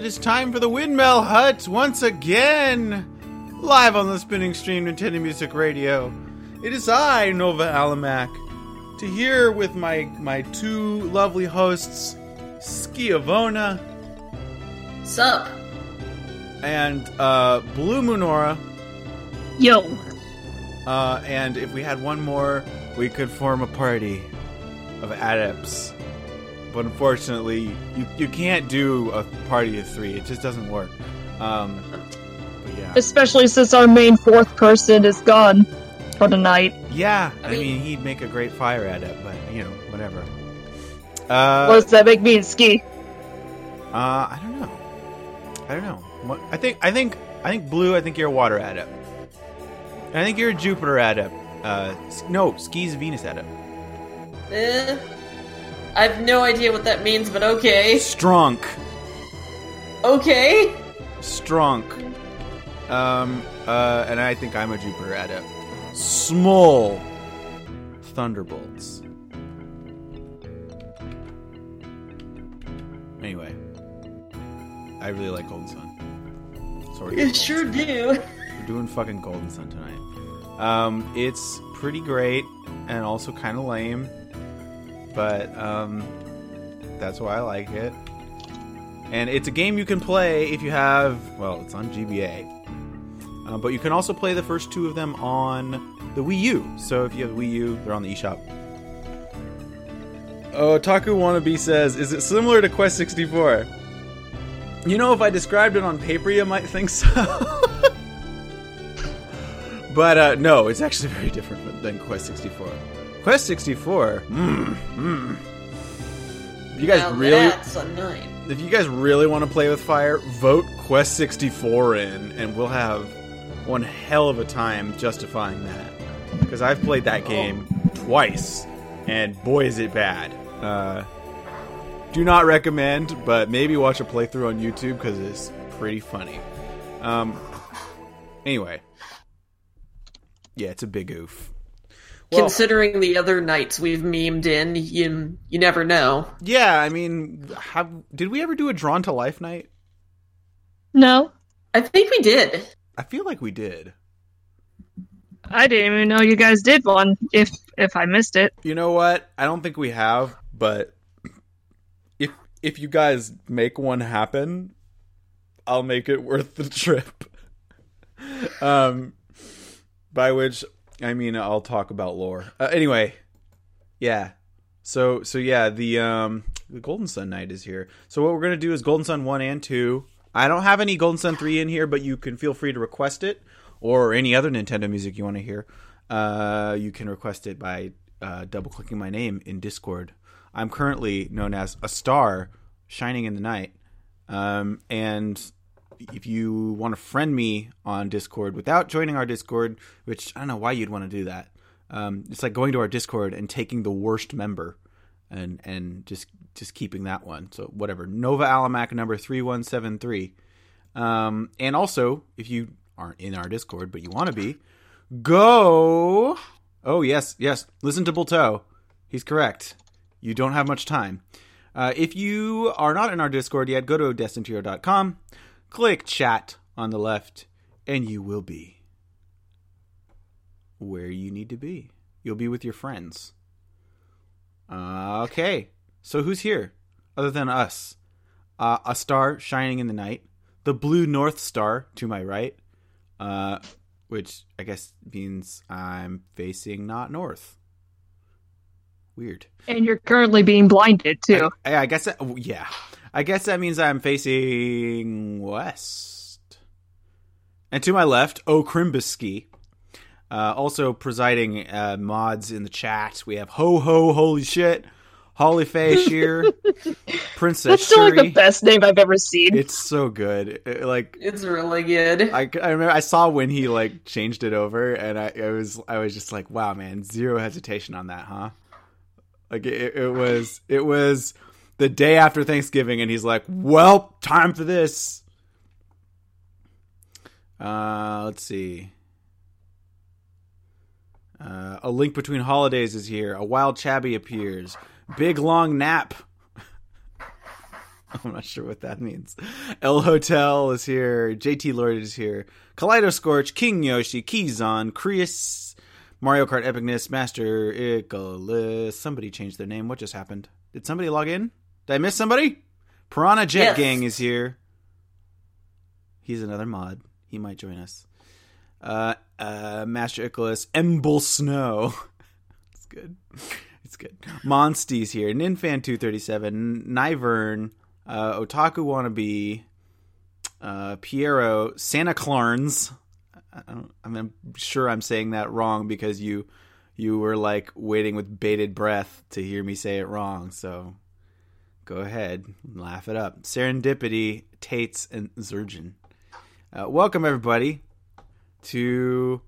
it is time for the Windmill Hut once again. Live on the spinning stream Nintendo Music Radio. It is I, Nova Alamac, to here with my my two lovely hosts, Skiavona Sup? and uh, Blue Moonora. Yo. Uh, and if we had one more, we could form a party of adepts. But unfortunately, you, you can't do a party of three. It just doesn't work. Um, but yeah. Especially since our main fourth person is gone for the night. Yeah, I I mean, mean- he'd make a great fire adept, but, you know, whatever. Uh, what does that make me and Ski? uh, I don't know. I don't know. What, I think, I think, I think Blue, I think you're a water adept. And I think you're a Jupiter adept. Uh, no, Ski's a Venus adept. Eh. I have no idea what that means, but okay. Strunk. Okay. Strunk. Um, uh, and I think I'm a Jupiter adept. Small thunderbolts. Anyway, I really like Golden Sun. So You sure Sun. do. We're doing fucking Golden Sun tonight. Um, it's pretty great and also kind of lame, but um, that's why I like it. And it's a game you can play if you have, well, it's on GBA. Uh, but you can also play the first two of them on the Wii U. So if you have Wii U, they're on the eShop. Oh, Taku Wannabe says, is it similar to Quest 64? You know, if I described it on paper, you might think so. but uh, no, it's actually very different than Quest 64. Quest 64, mmm, mmm. You guys now really, That's a night. if you guys really want to play with fire, vote Quest 64 in, and we'll have one hell of a time justifying that. Because I've played that game twice, and boy is it bad. Uh, do not recommend, but maybe watch a playthrough on YouTube because it's pretty funny. Um, anyway, yeah, it's a big oof. Well- Considering the other nights we've memed in, you you never know. Yeah, I mean, have, did we ever do a Drawn to Life night? No. I think we did. I feel like we did. I didn't even know you guys did one if if I missed it. You know what? I don't think we have, but if if you guys make one happen, I'll make it worth the trip. um by which I mean I'll talk about lore. Uh, anyway, yeah. So so yeah, the um the Golden Sun night is here. So what we're to do is Golden Sun 1 and 2. I don't have any Golden Sun 3 in here, but you can feel free to request it or any other Nintendo music you want to hear. Uh, you can request it by uh, double clicking my name in Discord. I'm currently known as a star shining in the night. Um, and if you want to friend me on Discord without joining our Discord, which I don't know why you'd want to do that, um, it's like going to our Discord and taking the worst member and and just just keeping that one. So whatever. Nova Alamac number three one seven three. Um, and also, if you aren't in our Discord but you want to be, go. Oh yes, yes. Listen to Bulto. He's correct. You don't have much time. Uh, if you are not in our Discord yet, go to destinedhero.com, click chat on the left, and you will be where you need to be. You'll be with your friends. Uh, okay, so who's here other than us? Uh, a star shining in the night, the blue North Star to my right, uh, which I guess means I'm facing not north. Weird. And you're currently being blinded too. I, I guess that, oh, yeah. I guess that means I'm facing west. And to my left, O Krimbisky. Uh, also presiding uh, mods in the chat. We have Ho Ho Holy Shit, Holly Faye Shear, Princess That's still like the best name I've ever seen. It's so good. It- like It's really good. I, I remember I saw when he like changed it over, and I, I was I was just like, wow, man, zero hesitation on that, huh? Like it, it was it was the day after Thanksgiving, and he's like, well, time for this. Uh, let's see. Uh, a link between holidays is here. A wild chabby appears. Big long nap. I'm not sure what that means. El Hotel is here. JT Lord is here. Kaleido Scorch, King Yoshi, Keyzon, Chris, Mario Kart Epicness, Master Icarus. Somebody changed their name. What just happened? Did somebody log in? Did I miss somebody? Piranha Jet Yes. Gang is here. He's another mod. He might join us. Uh, uh, Master Icarus, Emble Snow. it's good. It's good. Monsty's here. Ninfan237, Nivern, uh, Otaku Wannabe, uh, Piero, Santa Clarns. I I'm sure I'm saying that wrong because you you were like waiting with bated breath to hear me say it wrong. So go ahead, laugh it up. Serendipity, Tates, and Zurgeon. Uh, welcome everybody to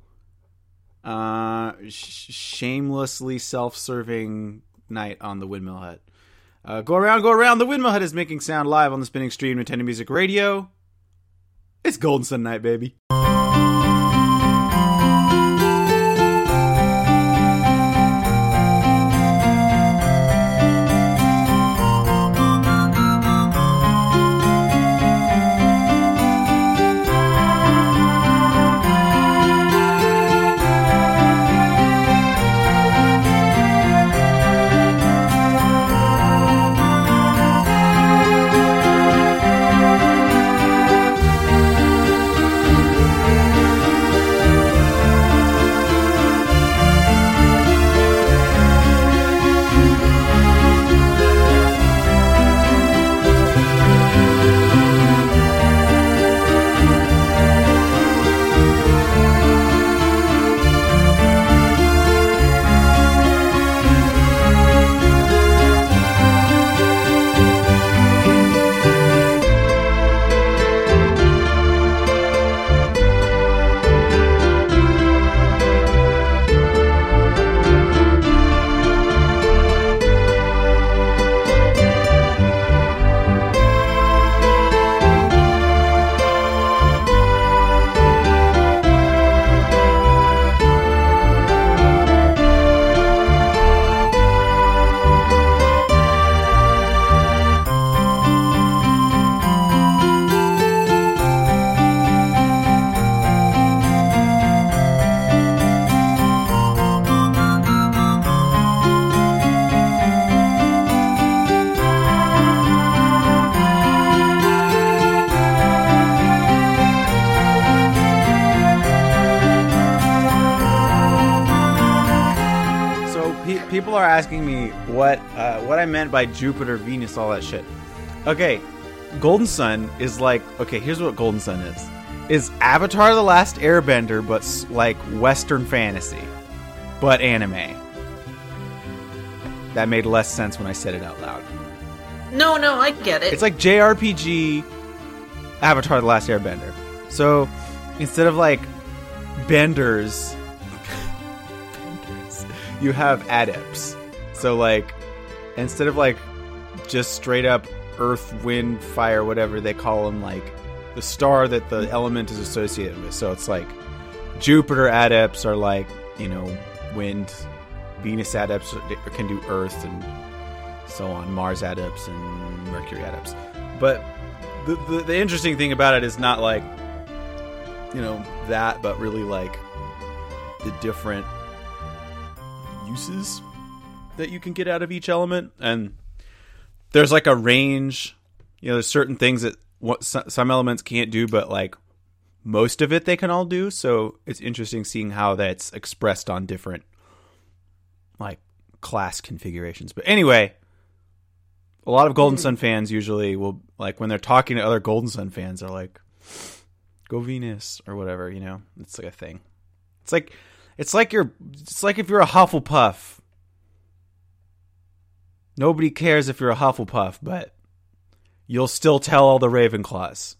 uh, sh- shamelessly self-serving night on the Windmill Hut. Uh, go around, go around. The Windmill Hut is making sound live on the spinning stream Nintendo Music Radio. It's Golden Sun Night, baby. People are asking me what uh, what I meant by Jupiter, Venus, all that shit. Okay, Golden Sun is like okay. Here's what Golden Sun is: is Avatar: The Last Airbender, but like Western fantasy, but anime. That made less sense when I said it out loud. No, no, I get it. It's like JRPG Avatar The Last Airbender. So instead of like benders, benders you have adepts. So like instead of like just straight up earth, wind, fire, whatever they call them, like the star that the element is associated with. So it's like Jupiter adepts are like you know wind, Venus adepts can do earth, and so on. Mars adepts and Mercury adepts. But the, the the interesting thing about it is not like you know that, but really like the different uses that you can get out of each element and there's like a range. You know there's certain things that what some elements can't do but like most of it they can all do. So it's interesting seeing how that's expressed on different like class configurations. But anyway a lot of golden sun fans usually will like when they're talking to other golden sun fans are like go venus or whatever you know? It's like a thing. It's like it's like you're it's like if you're a hufflepuff. Nobody cares if you're a hufflepuff but you'll still tell all the ravenclaws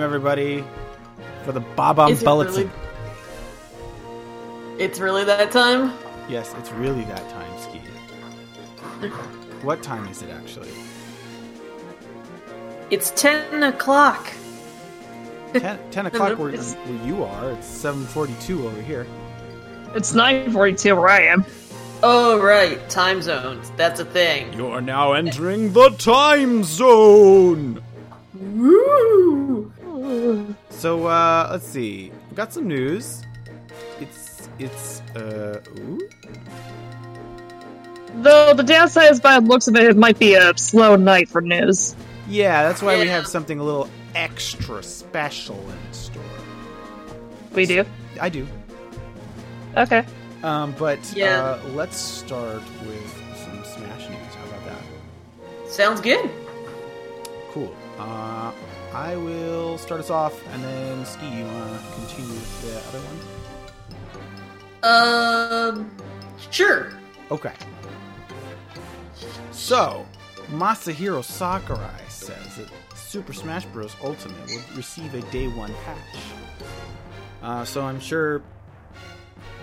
everybody, for the Bob-omb Is it Bulletin. really- It's really that time? Yes, it's really that time, Ski. what time is it actually? It's 10 o'clock. 10, 10 o'clock where, It's- where you are. It's 7.42 over here. It's 9:42 where I am. Oh, right. Time zones. That's a thing. You're now entering the time zone. So, uh, let's see. We got some news. It's, it's, uh, ooh. Though the downside is, by the looks of it, it might be a slow night for news. Yeah, that's why we have something a little extra special in store. We do. I do. Okay. Um, but Yeah. uh, let's start with some Smash news. How about that? Sounds good. Cool. Uh, I will start us off, and then Ski, you wanna continue with the other one? Um, sure. Okay. So, Masahiro Sakurai says that Super Smash Bros. Ultimate will receive a day one patch. Uh, so I'm sure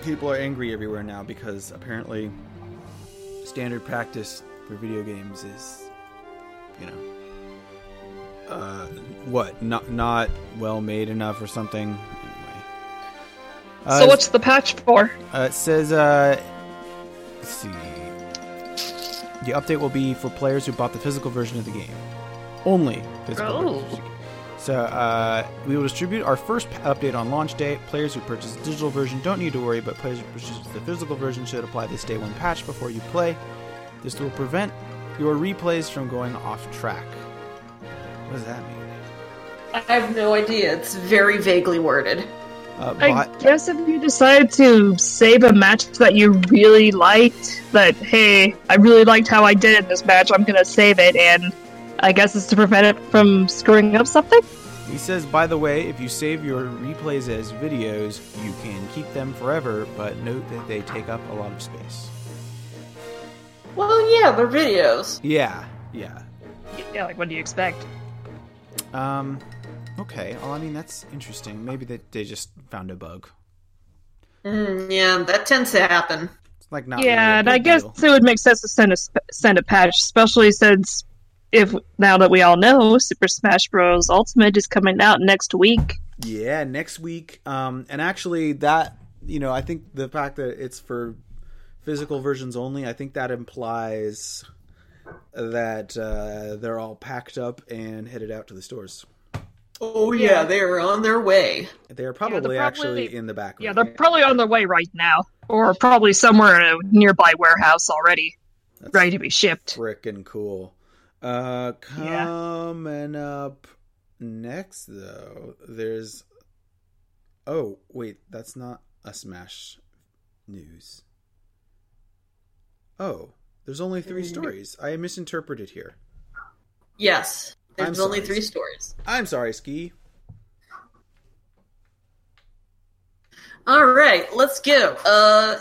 people are angry everywhere now because apparently standard practice for video games is, you know, uh, what not not well made enough or something. Anyway. Uh, so what's the patch for? uh, it says, uh, let's see. The update will be for players who bought the physical version of the game. Only physical Oh. So, uh, we will distribute our first update on launch day. Players who purchase the digital version don't need to worry, but players who purchase the physical version should apply this day one patch before you play. This will prevent your replays from going off track. What does that mean? I have no idea. It's very vaguely worded. Uh, I guess if you decide to save a match that you really liked, that hey, I really liked how I did in this match, I'm gonna save it, and I guess it's to prevent it from screwing up something. He says, by the way, if you save your replays as videos, you can keep them forever, but note that they take up a lot of space. Well, yeah, they're videos. Yeah, yeah. Yeah, like what do you expect? Um, okay. Well, I mean, that's interesting. Maybe that they just found a bug. Mm, yeah, that tends to happen. It's like not. yeah, and I guess deal. it would make sense to send a send a patch, especially since if now that we all know Super Smash Bros. Ultimate is coming out next week. Yeah, next week. Um, and actually, that you know, I think the fact that it's for physical versions only, I think that implies that uh, they're all packed up and headed out to the stores. Oh, yeah, they're on their way. They're probably, probably- actually in the back. Yeah, they're probably on their way right now, or probably somewhere in a nearby warehouse already, That's ready to be shipped. freaking cool. Uh, Yeah. coming up next though, there's. Oh wait, that's not a Smash news. Oh, there's only three stories. I misinterpreted here. Yes, I'm there's only sorry. three stories. I'm sorry, Ski. All right, let's go. Uh,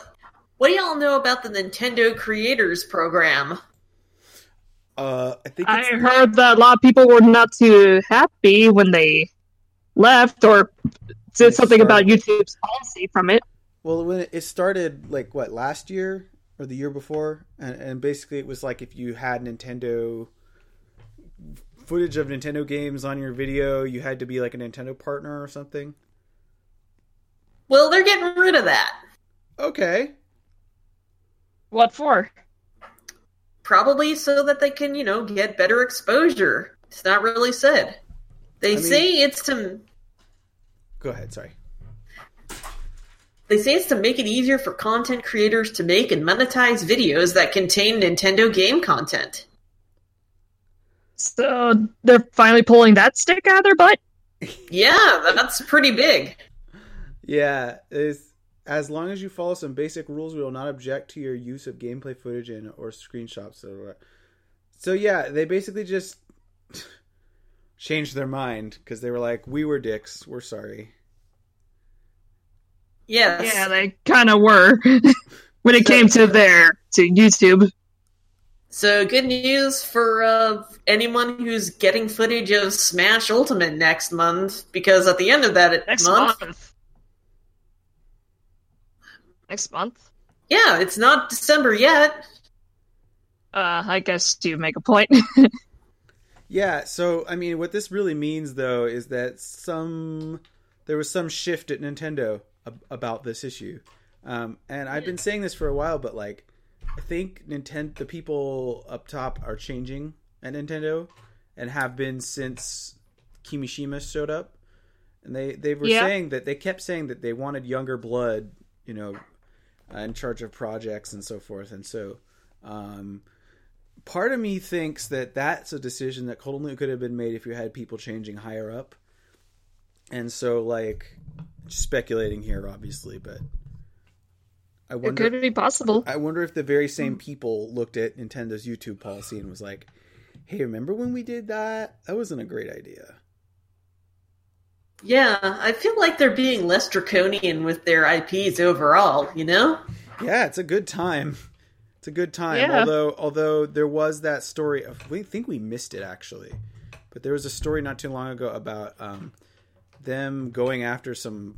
what do y'all know about the Nintendo Creators Program? Uh, I think I it's, heard that a lot of people were not too happy when they left or They did something about YouTube's policy from it. well when it started like what last year or the year before, and, and basically it was like if you had Nintendo footage of Nintendo games on your video, you had to be like a Nintendo partner or something. Well, they're getting rid of that. Okay. What for? Probably so that they can, you know, get better exposure. It's not really said. They I mean- say it's to Go ahead. Sorry. They say it's to make it easier for content creators to make and monetize videos that contain Nintendo game content. So they're finally pulling that stick out of their butt? Yeah, that's pretty big. Yeah, is as long as you follow some basic rules, we will not object to your use of gameplay footage and or screenshots. So, uh, so yeah, they basically just changed their mind because they were like, "We were dicks. We're sorry." Yes. Yeah, they kind of were when it came to their to YouTube. So good news for uh, anyone who's getting footage of Smash Ultimate next month, because at the end of that Next month, month. Next month? yeah, it's not December yet. Uh, I guess you make a point. Yeah, so I mean, what this really means, though, is that some there was some shift at Nintendo ab- about this issue, um, and I've been saying this for a while, but like, I think Nintendo, the people up top are changing at Nintendo, and have been since Kimishima showed up, and they they were Yeah. saying that they kept saying that they wanted younger blood, you know, uh, in charge of projects and so forth, and so. Um, part of me thinks that that's a decision that only could have been made if you had people changing higher up. And so, like, speculating here, obviously, but I it wonder. could be possible. I wonder if the very same people looked at Nintendo's YouTube policy and was like, "Hey, remember when we did that? That wasn't a great idea." Yeah, I feel like they're being less draconian with their IPs overall, you know? Yeah, it's a good time. It's a good time. Yeah. Although, although there was that story. Of, we think we missed it actually, but there was a story not too long ago about um, them going after some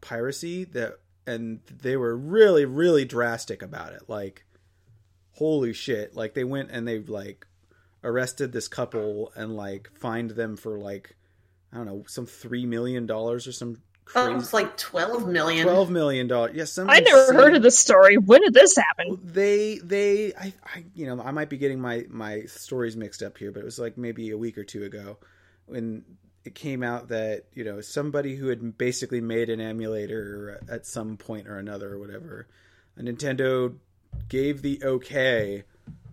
piracy that, and they were really, really drastic about it. Like, holy shit! Like they went and they like arrested this couple and like fined them for like I don't know some three million dollars or some Oh, crazy it's like 12 million. twelve million dollars. Yes, some I never insane- heard of this story. When did this happen? they they I, I you know i might be getting my my stories mixed up here but it was like maybe a week or two ago when it came out that you know somebody who had basically made an emulator at some point or another or whatever a nintendo gave the okay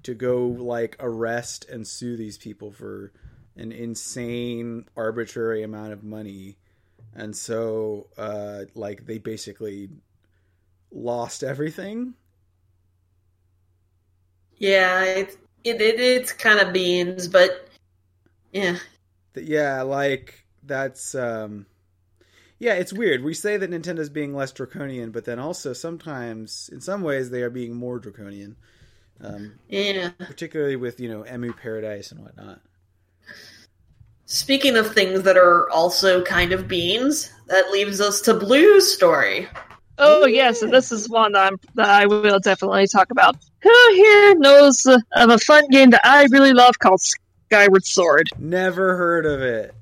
to go like arrest and sue these people for an insane arbitrary amount of money and so uh like they basically lost everything Yeah, it, it, it it's kind of beans, but yeah. Th- yeah like that's um yeah it's weird we say that nintendo's being less draconian but then also sometimes in some ways they are being more draconian um Yeah. particularly with you know EmuParadise and whatnot Speaking of things that are also kind of beans, that leaves us to Blue's story. Oh yes, and this is one that, I'm, that I will definitely talk about. Who here knows uh, of a fun game that I really love called Skyward Sword? never heard of it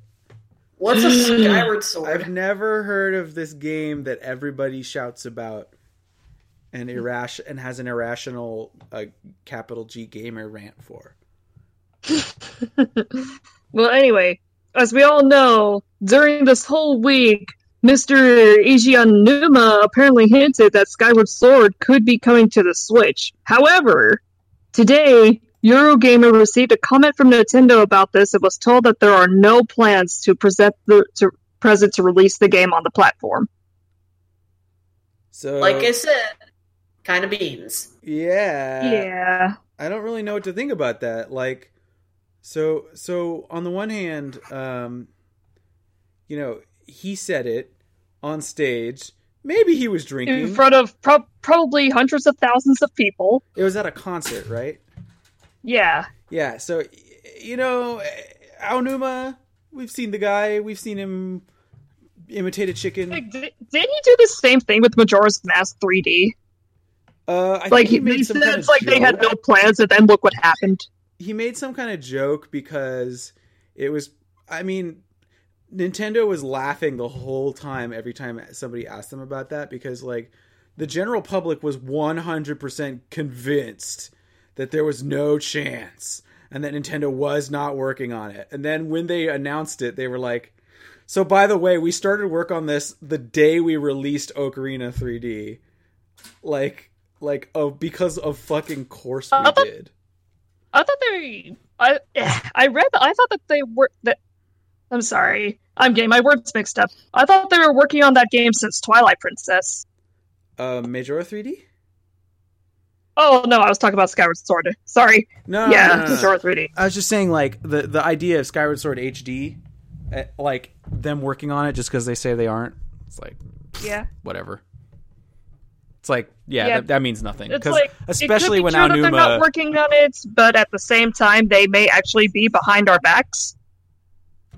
What's a Skyward Sword? i've never heard of this game that everybody shouts about and irrational and has an irrational uh, capital g gamer rant for Well, anyway, as we all know, during this whole week, Mr. Numa apparently hinted that Skyward Sword could be coming to the Switch. However, today, Eurogamer received a comment from Nintendo about this and was told that there are no plans to present the to present to release the game on the platform. so like I said, kind of beans. yeah yeah. I don't really know what to think about that. Like, so so on the one hand, um, you know, he said it on stage. Maybe he was drinking In front of pro- probably hundreds of thousands of people. It was at a concert, right? Yeah. Yeah. So you know, Aonuma, we've seen the guy. We've seen him imitate a chicken. Like, did, he do the same thing with Majora's Mask 3D? Uh, I Like think he he, made they some said kind it's of like they had no plans, and then look what happened. he made some kind of joke because it was I mean Nintendo was laughing the whole time every time somebody asked them about that because like the general public was 100% convinced that there was no chance and that Nintendo was not working on it. And then when they announced it, they were like, "So by the way, we started work on this the day we released Ocarina 3D." Like like oh because of fucking course we I thought- did. I thought they. I I read. that I thought that they were that. I'm sorry. I'm getting my words mixed up. I thought they were working on that game since Twilight Princess. Uh, Majora 3D? Oh no, I was talking about Skyward Sword. Sorry. No, yeah, no, no, no. Majora 3D. I was just saying, like the the idea of Skyward Sword HD, uh, like them working on it just because they say they aren't. It's like Yeah. whatever. It's like, yeah, Yeah. That, that means nothing. It's 'Cause like especially it could when be true that they're not working on it, but at the same time, they may actually be behind our backs.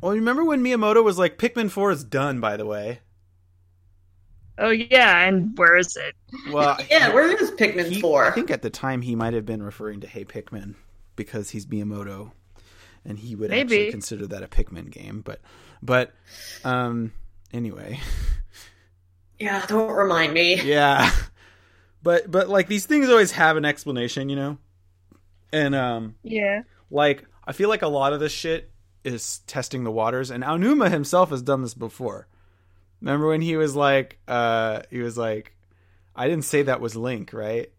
well, remember when Miyamoto was like, Pikmin Four is done. By the way, Oh yeah, and where is it? well, Yeah, where is Pikmin he- 4? I think at the time he might have been referring to Hey Pikmin because he's Miyamoto, and he would actually consider that a Pikmin game. But, but, um, anyway, Yeah, don't remind me. yeah, but but like these things always have an explanation, you know, and um, Yeah. like I feel like a lot of this shit is testing the waters, and Aonuma himself has done this before. Remember when he was like, uh, he was like, I didn't say that was Link, right?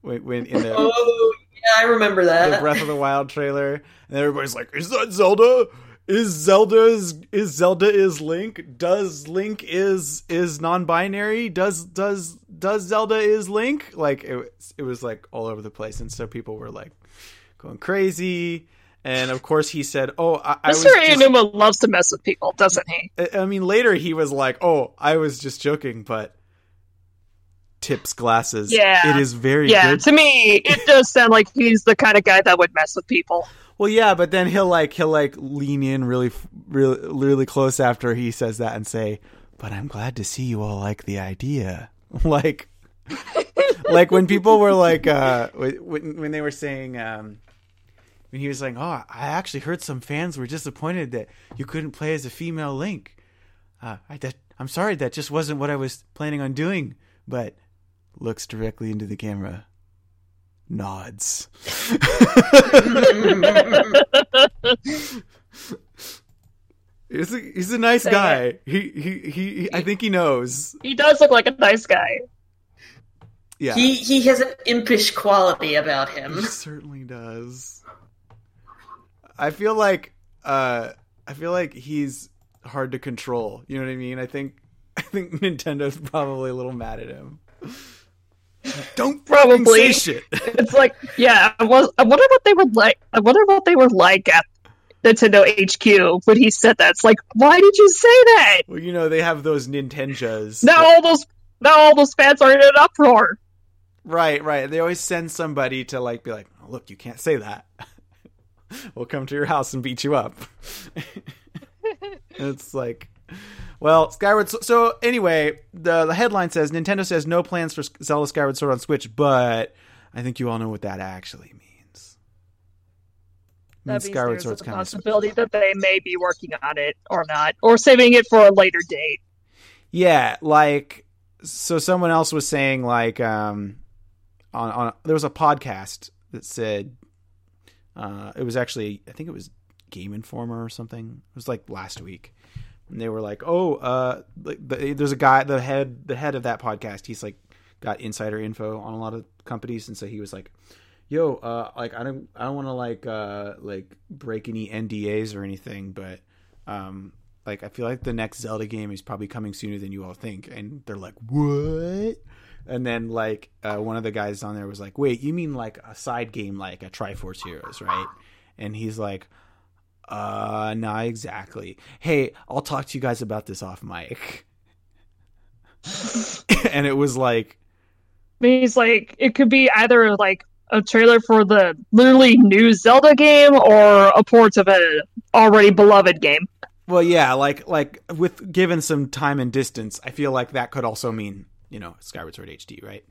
When, when in the Oh, yeah, I remember that. the Breath of the Wild trailer, and everybody's like, "Is that Zelda? Is Zelda is, is Zelda is Link? Does Link is is non-binary? Does does does Zelda is Link?" Like it was, it was like all over the place, and so people were like going crazy. And of course, he said, "Oh, I, I was." Mr. just- loves to mess with people, doesn't he? I- I mean, later he was like, "Oh, I was just joking," but tips glasses. Yeah. it is very Yeah, good to me, it does sound like he's the kind of guy that would mess with people. Well, yeah, but then he'll like he'll like lean in really, really, really close after he says that and say, "But I'm glad to see you all like the idea." like, like when people were like, uh, when when they were saying, um, when he was like, "Oh, I actually heard some fans were disappointed that you couldn't play as a female Link." Uh, I that I'm sorry, that just wasn't what I was planning on doing. But looks directly into the camera, nods. He's a, he's a nice Dang guy. He, he he he. I think he knows. He does look like a nice guy. Yeah, He he has an impish quality about him. He certainly does. I feel like uh I feel like he's hard to control. You know what I mean? I think I think Nintendo's probably a little mad at him. Don't Probably. say shit. It's like, yeah, I was. I wonder what they would like. I wonder what they were like at Nintendo HQ when he said that. It's like, why did you say that? well, you know they have those Nintendos. Now all those, now all those fans are in an uproar. Right, right. They always send somebody to like be like, oh, "Look, you can't say that. we'll come to your house and beat you up." it's like, well, Skyward. So, so anyway, the the headline says Nintendo says no plans for Zelda Skyward Sword on Switch, but I think you all know what that actually means. That means Skyward there's Sword's a coming. soon. possibility that they may be working on it or not, or saving it for a later date. Yeah, like so someone else was saying like um on on there was a podcast that said uh it was actually I think it was Game Informer or something. It was like last week. And they were like, "Oh, uh the, there's a guy the head the head of that podcast, he's like got insider info on a lot of companies and so he was like, "Yo, uh like I don't I don't want to like uh like break any NDAs or anything, but um like I feel like the next Zelda game is probably coming sooner than you all think. And they're like, what? And then like uh, one of the guys on there was like, wait, you mean like a side game like a Triforce Heroes, right? And he's like, uh, not exactly. Hey, I'll talk to you guys about this off mic. and it was like, I mean, he's like, it could be either like a trailer for the literally new Zelda game or a port of a already beloved game. well, yeah, like like with given some time and distance, I feel like that could also mean you know Skyward Sword HD, right?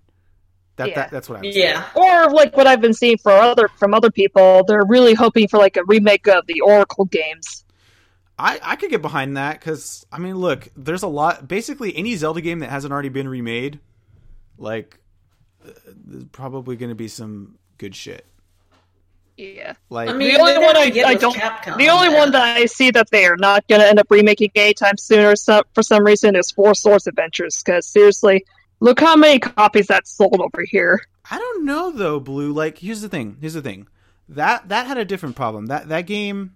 That, Yeah. that that's what I was Yeah. Or like what I've been seeing for other from other people, they're really hoping for like a remake of the Oracle games. I, I could get behind that because I mean, look, there's a lot. Basically, any Zelda game that hasn't already been remade, like, uh, there's probably going to be some good shit. Yeah. Like, I mean, The only one I- I don't- Capcom The only on one that I see that they are not going to end up remaking anytime soon or some, for some reason is Four Swords Adventures. Because seriously, look how many copies that sold over here. I don't know though, Blue. Like, here's the thing. Here's the thing. That that had a different problem. That that game.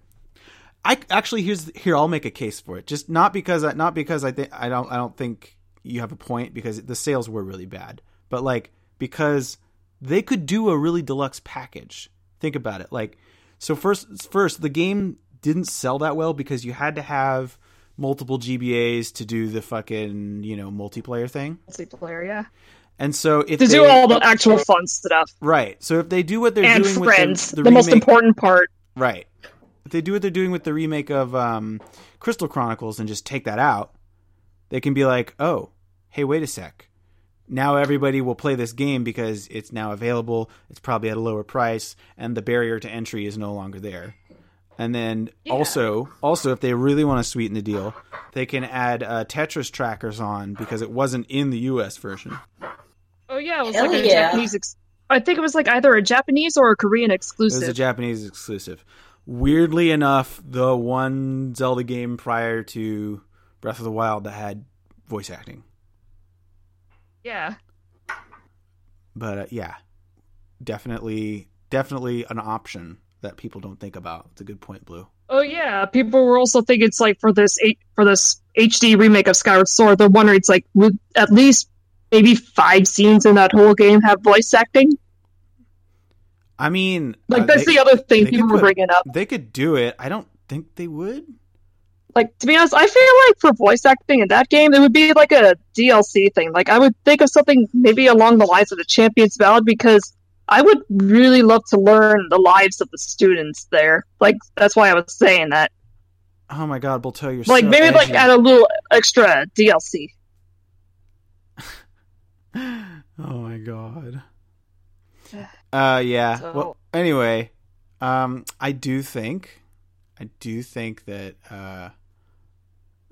I actually here's here. I'll make a case for it. Just not because I, not because I think I don't I don't think you have a point because the sales were really bad, but like because they could do a really deluxe package. Think about it. Like so first first the game didn't sell that well because you had to have multiple GBAs to do the fucking you know multiplayer thing. Multiplayer, yeah. And so if To they, do all the actual fun stuff. right, so if they do what they're and doing friends. with the, The, the, most important part. right? If they do what they're doing with the remake of um, Crystal Chronicles and just take that out, they can be like, oh, hey, wait a sec. Now everybody will play this game because it's now available. It's probably at a lower price, and the barrier to entry is no longer there. And then also, also if they really want to sweeten the deal, they can add uh, Tetra's Trackers on because it wasn't in the U.S. version. Oh yeah, it was Hell like a yeah. Japanese. Ex- I think it was like either a Japanese or a Korean exclusive. It was a Japanese exclusive. Weirdly enough, the one Zelda game prior to Breath of the Wild that had voice acting. Yeah. But uh, yeah, definitely, definitely an option that people don't think about. It's a good point, Blue. Oh yeah. People were also thinking it's like for this eight for this HD remake of Skyward Sword. They're wondering it's like would at least maybe five scenes in that whole game have voice acting. I mean, Like uh, that's they, the other thing people could were bringing up. they could do it. I don't think they would. Like to be honest, I feel like for voice acting in that game, it would be like a DLC thing. Like I would think of something maybe along the lines of the Champions Ballad because I would really love to learn the lives of the students there. Like that's why I was saying that. Oh my God, Bolto, you're Like so maybe like add a little extra DLC. oh my god. Uh yeah. So- Well anyway, um I do think I do think that uh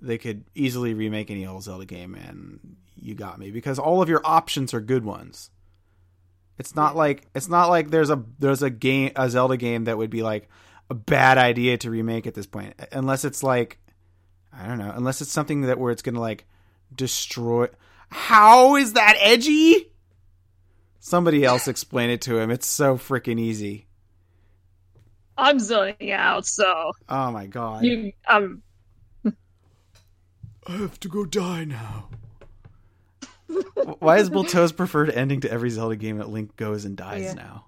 they could easily remake any old Zelda game and you got me because all of your options are good ones. It's not like it's not like there's a there's a game a Zelda game that would be like a bad idea to remake at this point unless it's like I don't know, unless it's something that where it's going to like destroy How is that edgy? Somebody else explain it to him. It's so freaking easy. I'm zoning out, so Oh my god. you um I have to go die now. Why is Bolto's preferred ending to every Zelda game that Link goes and dies Yeah. now?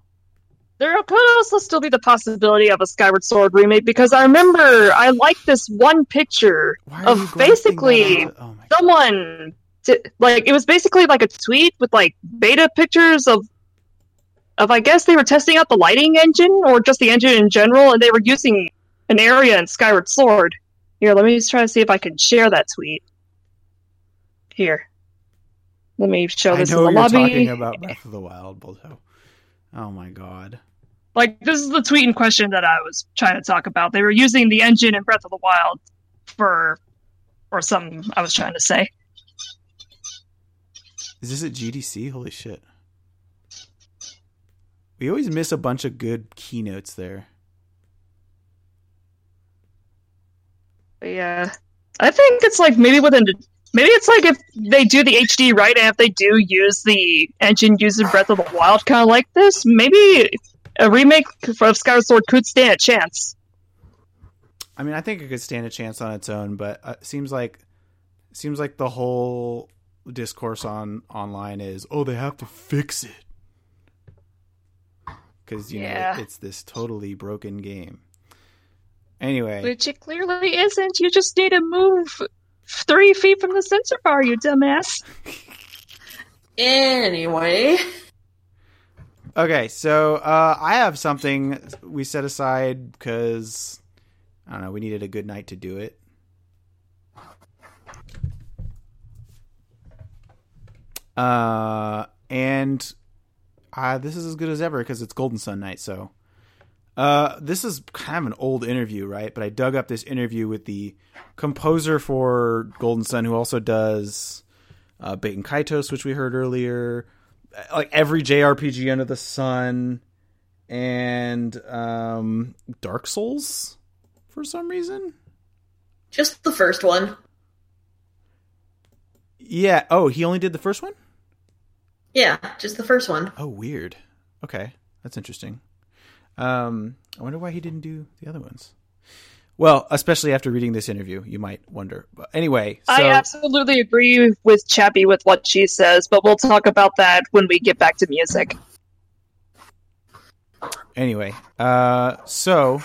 there could also still be the possibility of a Skyward Sword remake because I remember I like this one picture of you grasping that basically oh someone di- like it was basically like a tweet with like beta pictures of of I guess they were testing out the lighting engine or just the engine in general and they were using an area in Skyward Sword. Here, let me just try to see if I can share that tweet. Here. Let me show this I know in you're the lobby. talking about Breath of the Wild, Bolto. Oh my god. Like this is the tweet in question that I was trying to talk about. They were using the engine in Breath of the Wild for or something I was trying to say. Is this at GDC? Holy shit. We always miss a bunch of good keynotes there. Yeah, I think it's like maybe within the, maybe it's like if they do the HD right and if they do use the engine used in Breath of the Wild, kind of like this, maybe a remake of Skyward Sword could stand a chance. I mean, I think it could stand a chance on its own, but uh, it seems like seems like the whole discourse on online is, oh, they have to fix it because you Yeah. know it's this totally broken game. Anyway, Which it clearly isn't. You just need to move three feet from the sensor bar, you dumbass. Anyway, okay, so uh, I have something we set aside because I don't know, we needed a good night to do it. Uh, and uh, this is as good as ever because it's Golden Sun night. So, uh, this is kind of an old interview, right? But I dug up this interview with the composer for Golden Sun, who also does uh, Baten Kaitos, which we heard earlier, like every JRPG under the sun, and um, Dark Souls for some reason. just the first one. Yeah. Oh, he only did the first one. Yeah, just the first one. Oh, weird. Okay, that's interesting. Um, I wonder why he didn't do the other ones. Well, especially after reading this interview, you might wonder. But anyway, so I absolutely agree with Chappie with what she says, but we'll talk about that when we get back to music. anyway, uh, so,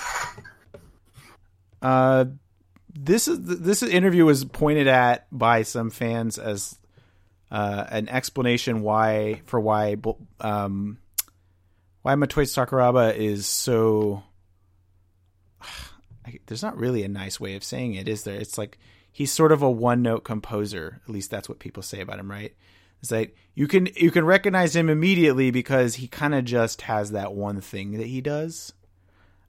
uh, this is this interview was pointed at by some fans as uh, an explanation why for why um, why Motoi Sakuraba is so. There's not really a nice way of saying it, is there? It's like he's sort of a one note composer. At least that's what people say about him, right? It's like you can you can recognize him immediately because he kind of just has that one thing that he does.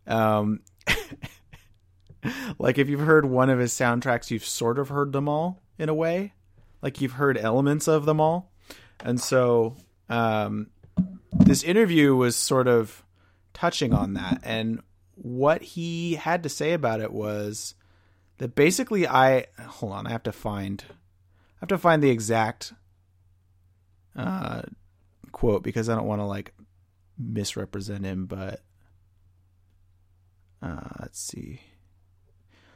Um, like if you've heard one of his soundtracks, you've sort of heard them all in a way. Like you've heard elements of them all, and so um, this interview was sort of touching on that. And what he had to say about it was that basically I hold on, I have to find I have to find the exact uh, quote because I don't want to like misrepresent him, but uh, let's see.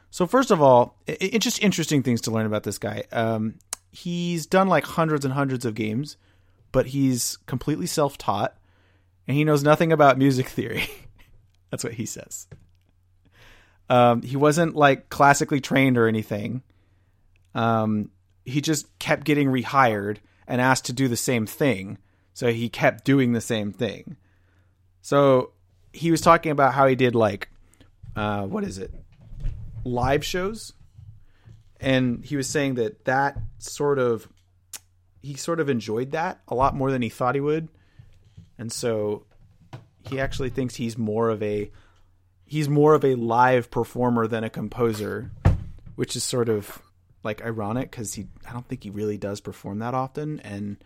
So first of all, it's it, just interesting things to learn about this guy. Um, he's done like hundreds and hundreds of games, but he's completely self-taught, and he knows nothing about music theory. That's what he says. Um, he wasn't like classically trained or anything. Um, he just kept getting rehired and asked to do the same thing. So he kept doing the same thing. So he was talking about how he did like, uh, what is it? Live shows. And he was saying that that sort of, he sort of enjoyed that a lot more than he thought he would. And so he actually thinks he's more of a, he's more of a live performer than a composer, which is sort of like ironic because he I don't think he really does perform that often, and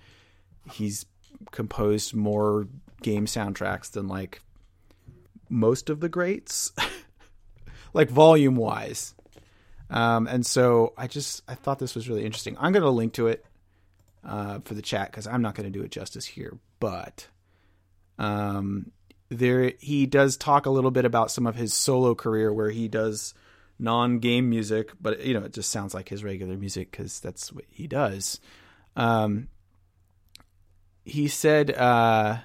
he's composed more game soundtracks than like most of the greats, like volume wise. Um, and so I just I thought this was really interesting. I'm going to link to it uh, for the chat because I'm not going to do it justice here, but um, there he does talk a little bit about some of his solo career where he does non-game music, but you know it just sounds like his regular music because that's what he does. Um, he said uh,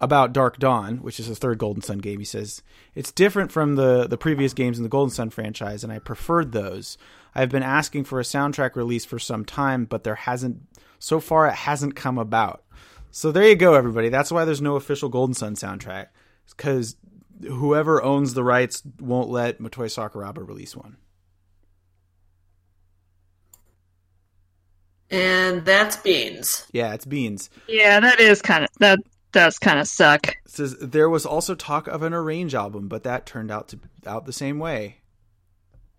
about Dark Dawn, which is the third Golden Sun game. He says it's different from the the previous games in the Golden Sun franchise, and I preferred those. I've been asking for a soundtrack release for some time, but there hasn't so far. It hasn't come about. So there you go, everybody. That's why there's no official Golden Sun soundtrack because whoever owns the rights won't let Motoi Sakuraba release one. And that's beans. Yeah, it's beans. Yeah, that is kind of that does kind of suck. It says there was also talk of an arrange album, but that turned out to out the same way.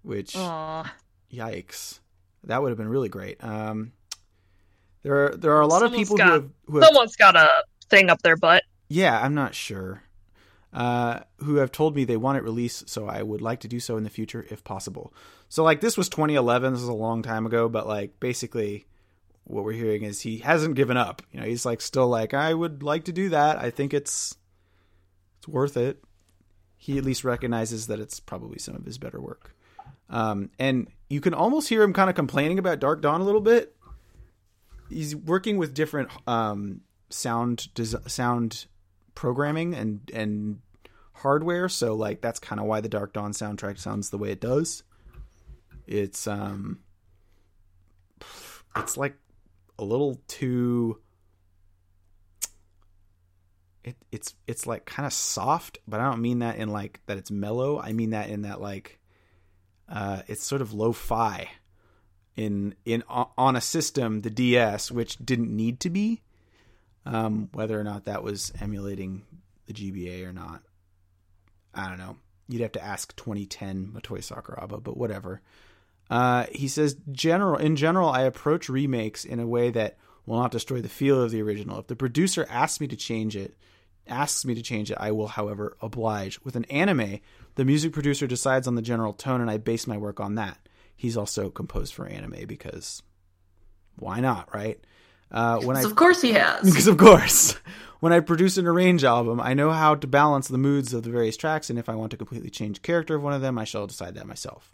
Which Aww. Yikes. That would have been really great. Um there are there are a lot Someone's of people got, who have, who have Someone's got a thing up their butt. Yeah, I'm not sure. Uh, who have told me they want it released, so I would like to do so in the future if possible. So, like, this was 2011. This is a long time ago, but like, basically, what we're hearing is he hasn't given up. You know, he's like still like, I would like to do that. I think it's it's worth it. He at least recognizes that it's probably some of his better work. Um, and you can almost hear him kind of complaining about Dark Dawn a little bit. He's working with different um, sound des- sound programming and and hardware so like that's kind of why the dark dawn soundtrack sounds the way it does it's um it's like a little too it it's it's like kind of soft but i don't mean that in like that it's mellow i mean that in that like uh it's sort of lo-fi in in on a system the ds which didn't need to be um, whether or not that was emulating the GBA or not, I don't know. You'd have to ask 2010 Motoi Sakuraba, but whatever. Uh, he says, "General in general, I approach remakes in a way that will not destroy the feel of the original. If the producer asks me to change it, asks me to change it, I will, however, oblige. With an anime, the music producer decides on the general tone, and I base my work on that. He's also composed for anime because why not, right?" Uh, when I, of course he has. Because of course, when I produce an arrange album, I know how to balance the moods of the various tracks, and if I want to completely change the character of one of them, I shall decide that myself.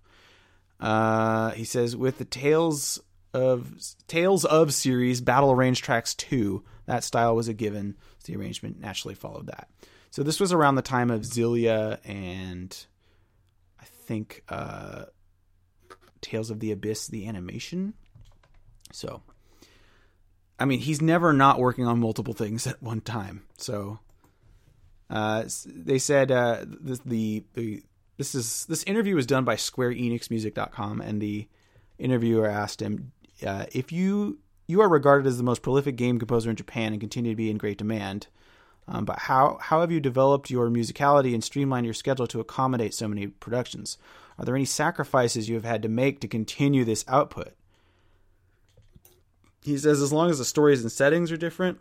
Uh, he says with the Tales of Tales of series Battle Arrange Tracks two, that style was a given. So the arrangement naturally followed that. So this was around the time of Xillia and I think uh, Tales of the Abyss, the animation. So, I mean, he's never not working on multiple things at one time. So, uh, they said uh, the, the the this is this interview was done by SquareEnixMusic.com, and the interviewer asked him uh, if you you are regarded as the most prolific game composer in Japan and continue to be in great demand. Um, but how how have you developed your musicality and streamlined your schedule to accommodate so many productions? Are there any sacrifices you have had to make to continue this output? He says, as long as the stories and settings are different,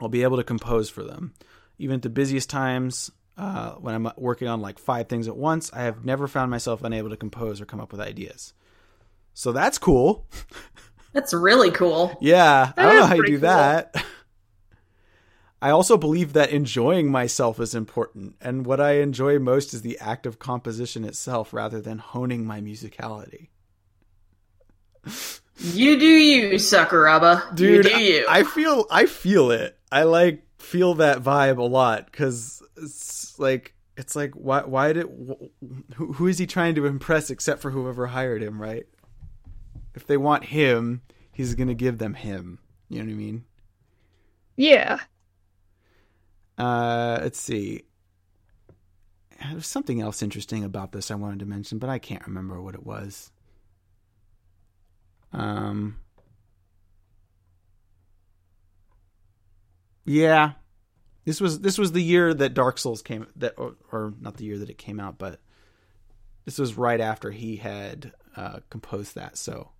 I'll be able to compose for them. Even at the busiest times, uh, when I'm working on like five things at once, I have never found myself unable to compose or come up with ideas. So that's cool. That's really cool. Yeah, That I don't know how you do cool. that. I also believe that enjoying myself is important, and what I enjoy most is the act of composition itself rather than honing my musicality. You do you, Sakuraba. Dude, you do you. I feel I feel it. I like feel that vibe a lot because it's like it's like why why did who, who is he trying to impress except for whoever hired him, right? If they want him, he's gonna give them him. You know what I mean? Yeah. Uh, let's see. There's something else interesting about this I wanted to mention, but I can't remember what it was. Um. Yeah, this was this was the year that Dark Souls came that or, or not the year that it came out, but this was right after he had uh, composed that, so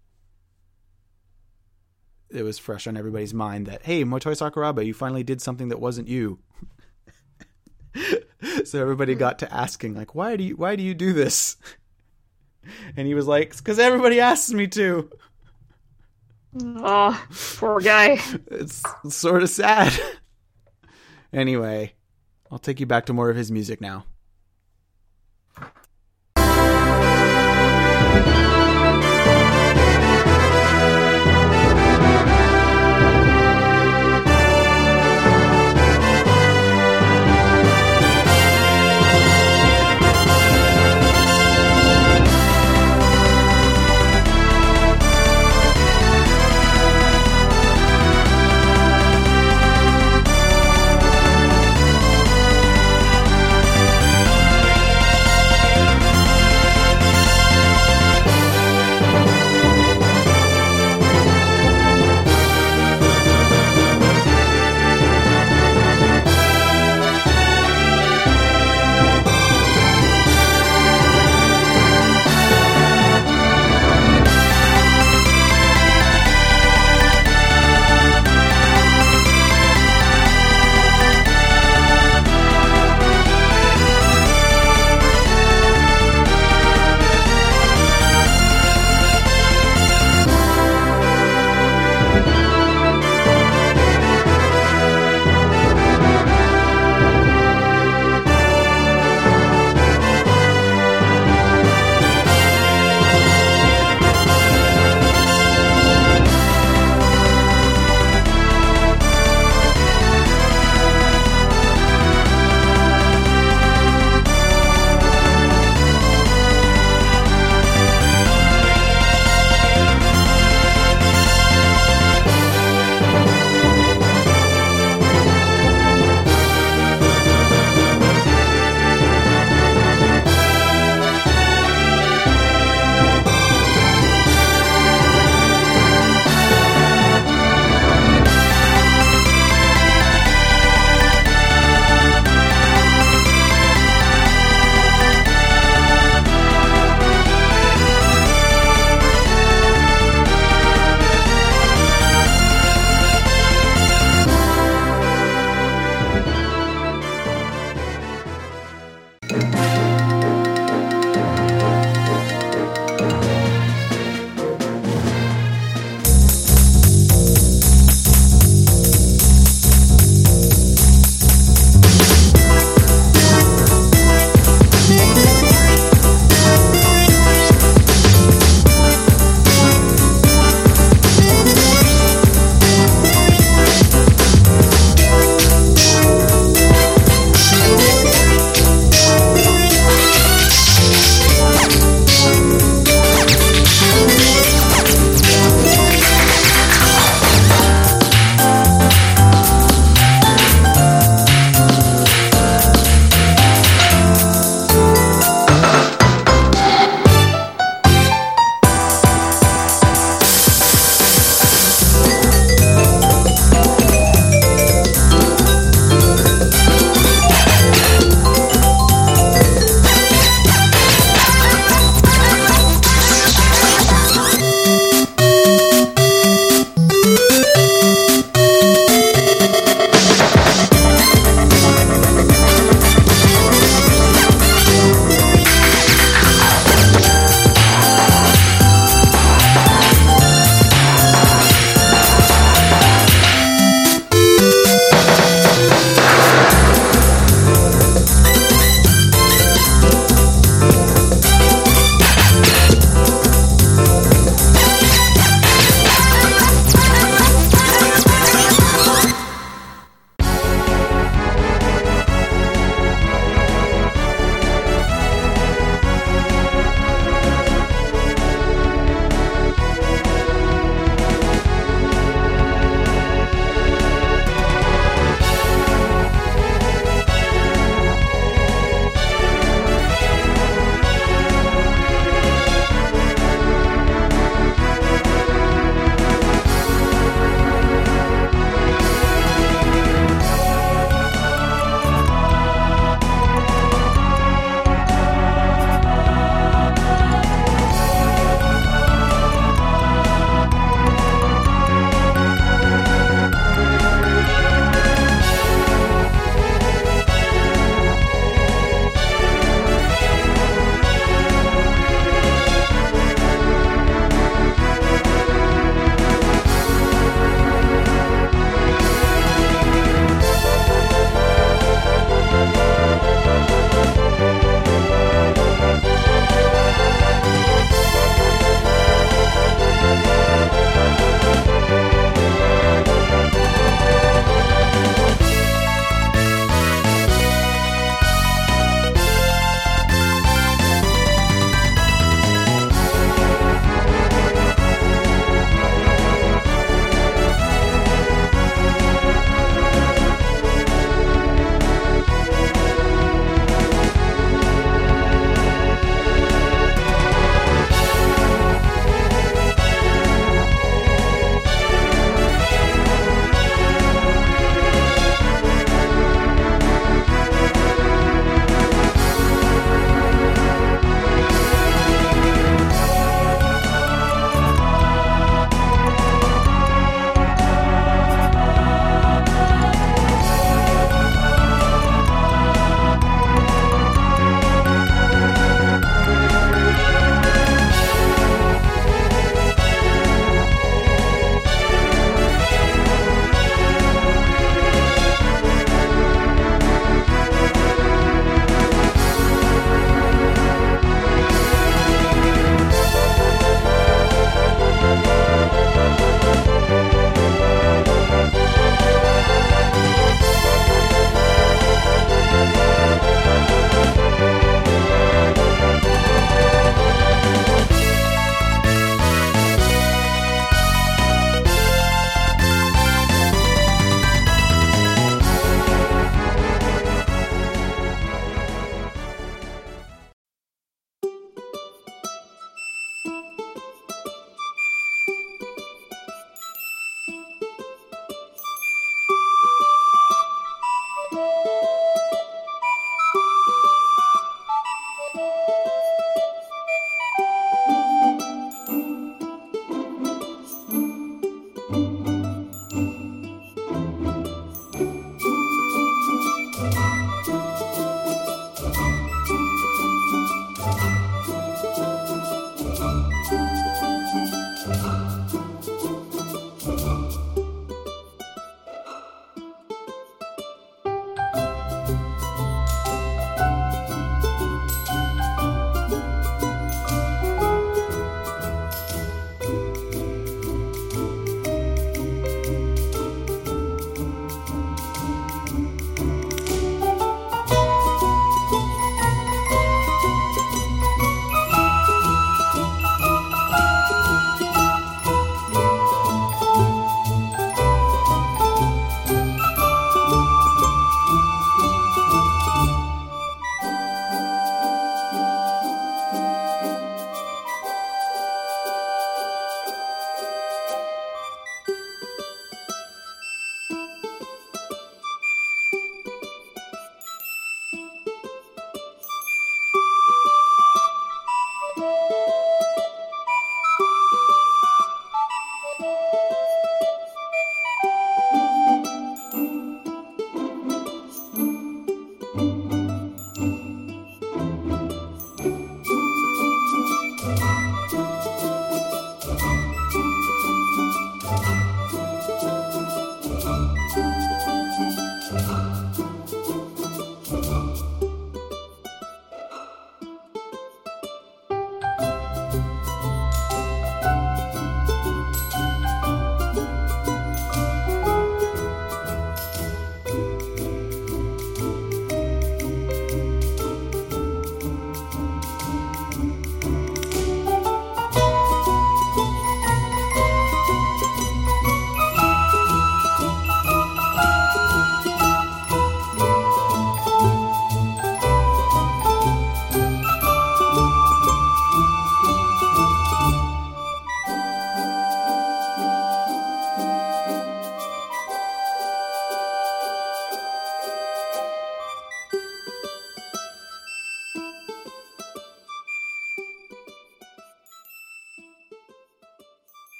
it was fresh on everybody's mind that hey, Motoi Sakuraba, you finally did something that wasn't you. so everybody got to asking like, why do you why do you do this? And he was like, because everybody asks me to. Oh, poor guy. It's sort of sad. anyway, I'll take you back to more of his music now.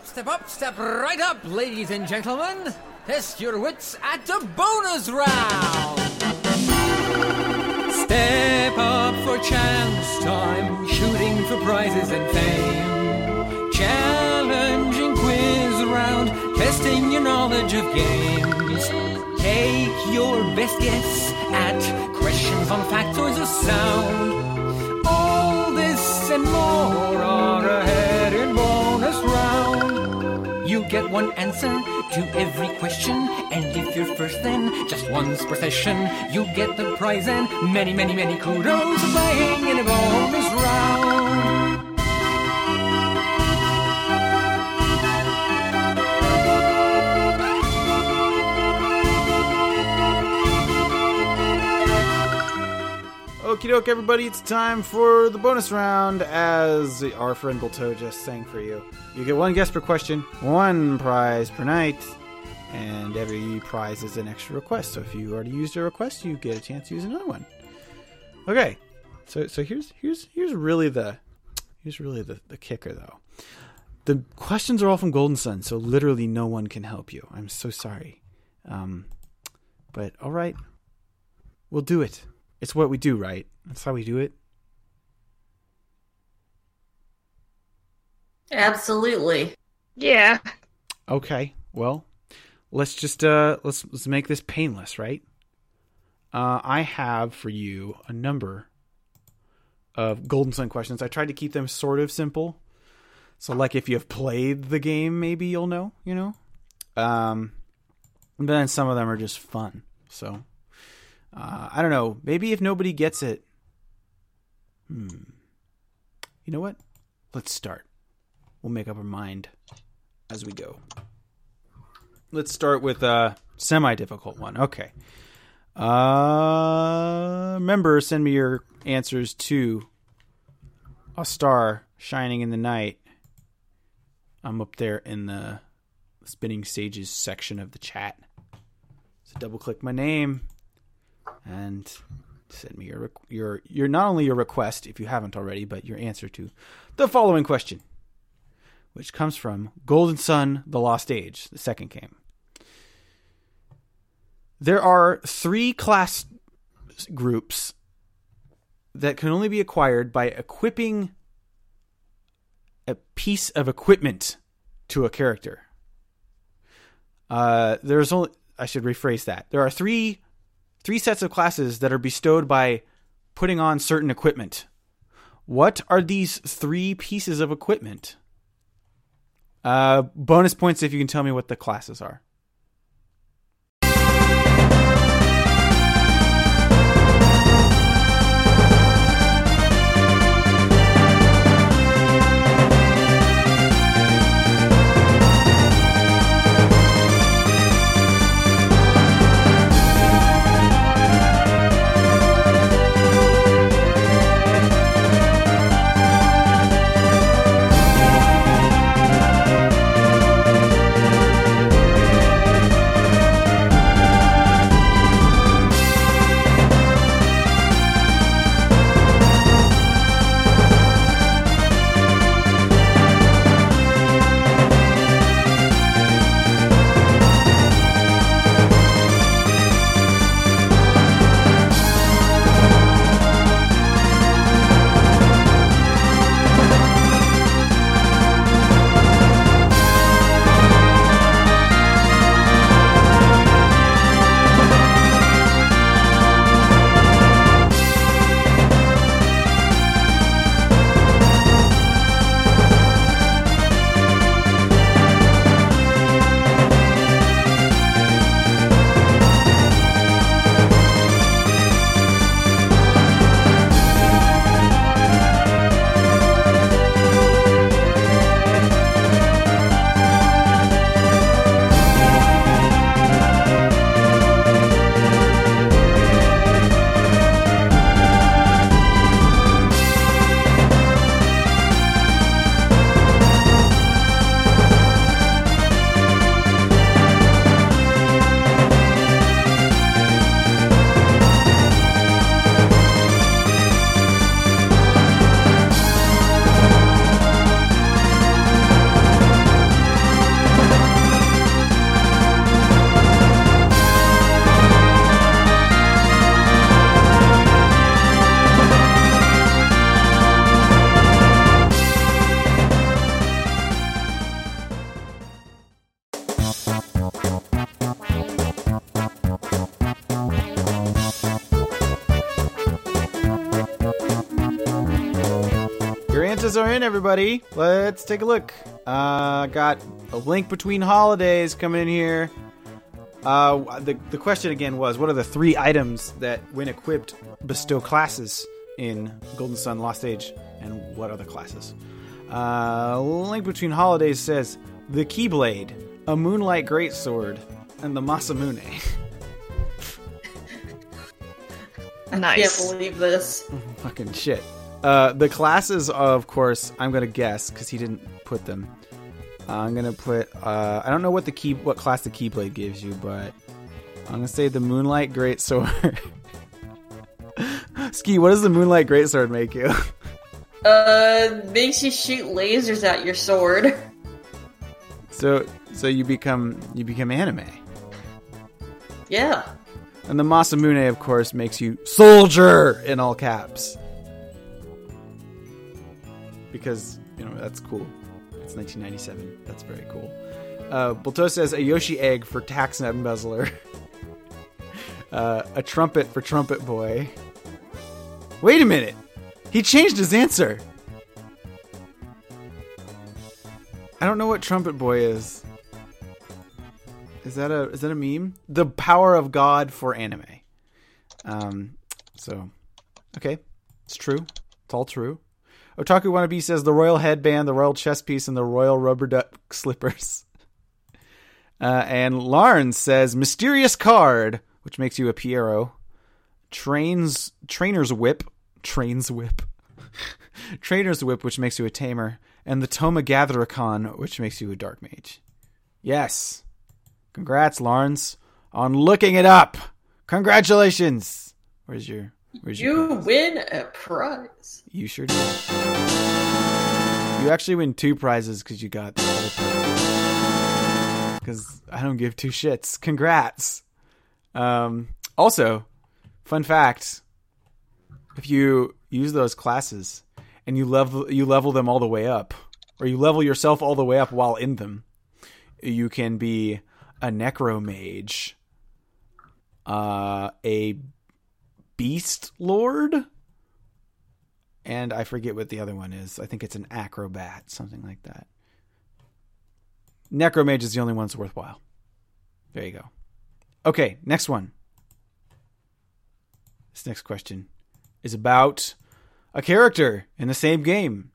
Up, step up, step right up, ladies and gentlemen. Test your wits at the bonus round. Step up for chance time, shooting for prizes and fame. Challenging quiz round, testing your knowledge of games. Take your best guess at questions on factoids of sound. All this and more get one answer to every question, and if you're first, then just once per session. You get the prize and many, many, many kudos playing in a bonus round. Okie doke, everybody, it's time for the bonus round as our friend Bilto just sang for you. You get one guess per question, one prize per night, and every prize is an extra request. So if you already used a request, you get a chance to use another one. Okay, so so here's here's here's really the here's really the, the kicker though. The questions are all from Golden Sun, so literally no one can help you. I'm so sorry. Um, but all right, we'll do it. It's what we do, right? That's how we do it. Absolutely. Yeah. Okay. Well, let's just uh let's let's make this painless, right? Uh I have for you a number of Golden Sun questions. I tried to keep them sort of simple. So like if you have played the game, maybe you'll know, you know? Um but then some of them are just fun. So uh, I don't know. Maybe if nobody gets it, hmm. You know what? Let's start. We'll make up our mind as we go. Let's start with a semi-difficult one. Okay. Uh, remember, send me your answers to a star shining in the night. I'm up there in the spinning stages section of the chat. So double click my name and send me your your your not only your request if you haven't already, but your answer to the following question, which comes from Golden Sun: The Lost Age, the second game. There are three class groups that can only be acquired by equipping a piece of equipment to a character. Uh, there's only I should rephrase that. There are three three sets of classes that are bestowed by putting on certain equipment. What are these three pieces of equipment? Uh, bonus points if you can tell me what the classes are. Answers are in, everybody. Let's take a look. Uh, got a link between holidays coming in here. Uh, the, the question again was what are the three items that, when equipped, bestow classes in Golden Sun Lost Age, and what other classes? Uh, link between holidays says the Keyblade, a Moonlight Greatsword, and the Masamune. Nice. Can't believe this. Fucking shit. Uh, the classes, of course, I'm gonna guess because he didn't put them. Uh, I'm gonna put. Uh, I don't know what the key, what class the Keyblade gives you, but I'm gonna say the Moonlight Greatsword. Ski, what does the Moonlight Greatsword make you? Uh, makes you shoot lasers at your sword. so, so you become you become anime, Yeah. and the Masamune, of course, makes you soldier in all caps because you know that's cool. It's 1997. That's very cool. Uh, Bulto says a Yoshi egg for tax embezzler. uh, a trumpet for trumpet boy. Wait a minute. He changed his answer. I don't know what trumpet boy is. Is that a is that a meme? The power of God for anime. Um, so okay, it's true. It's all true. Otaku Wannabe says the royal headband, the royal chest piece, and the royal rubber duck slippers. Uh, and Larn says mysterious card, which makes you a Pierrot. Trains trainer's whip, trains whip, trainer's whip, which makes you a tamer, and the Tomegathericon, which makes you a dark mage. Yes, congrats, Lawrence, on looking it up. Congratulations. Where's your Where's You win a prize. You sure did. You actually win two prizes because you got the other prize. Because I don't give two shits. Congrats. Um, also, fun fact: if you use those classes and you level you level them all the way up, or you level yourself all the way up while in them, you can be a necromage, uh, a beast lord and I forget what the other one is. I think it's an acrobat, something like that. Necromage is the only one that's worthwhile. There you go. Okay, next one. This next question is about a character in the same game.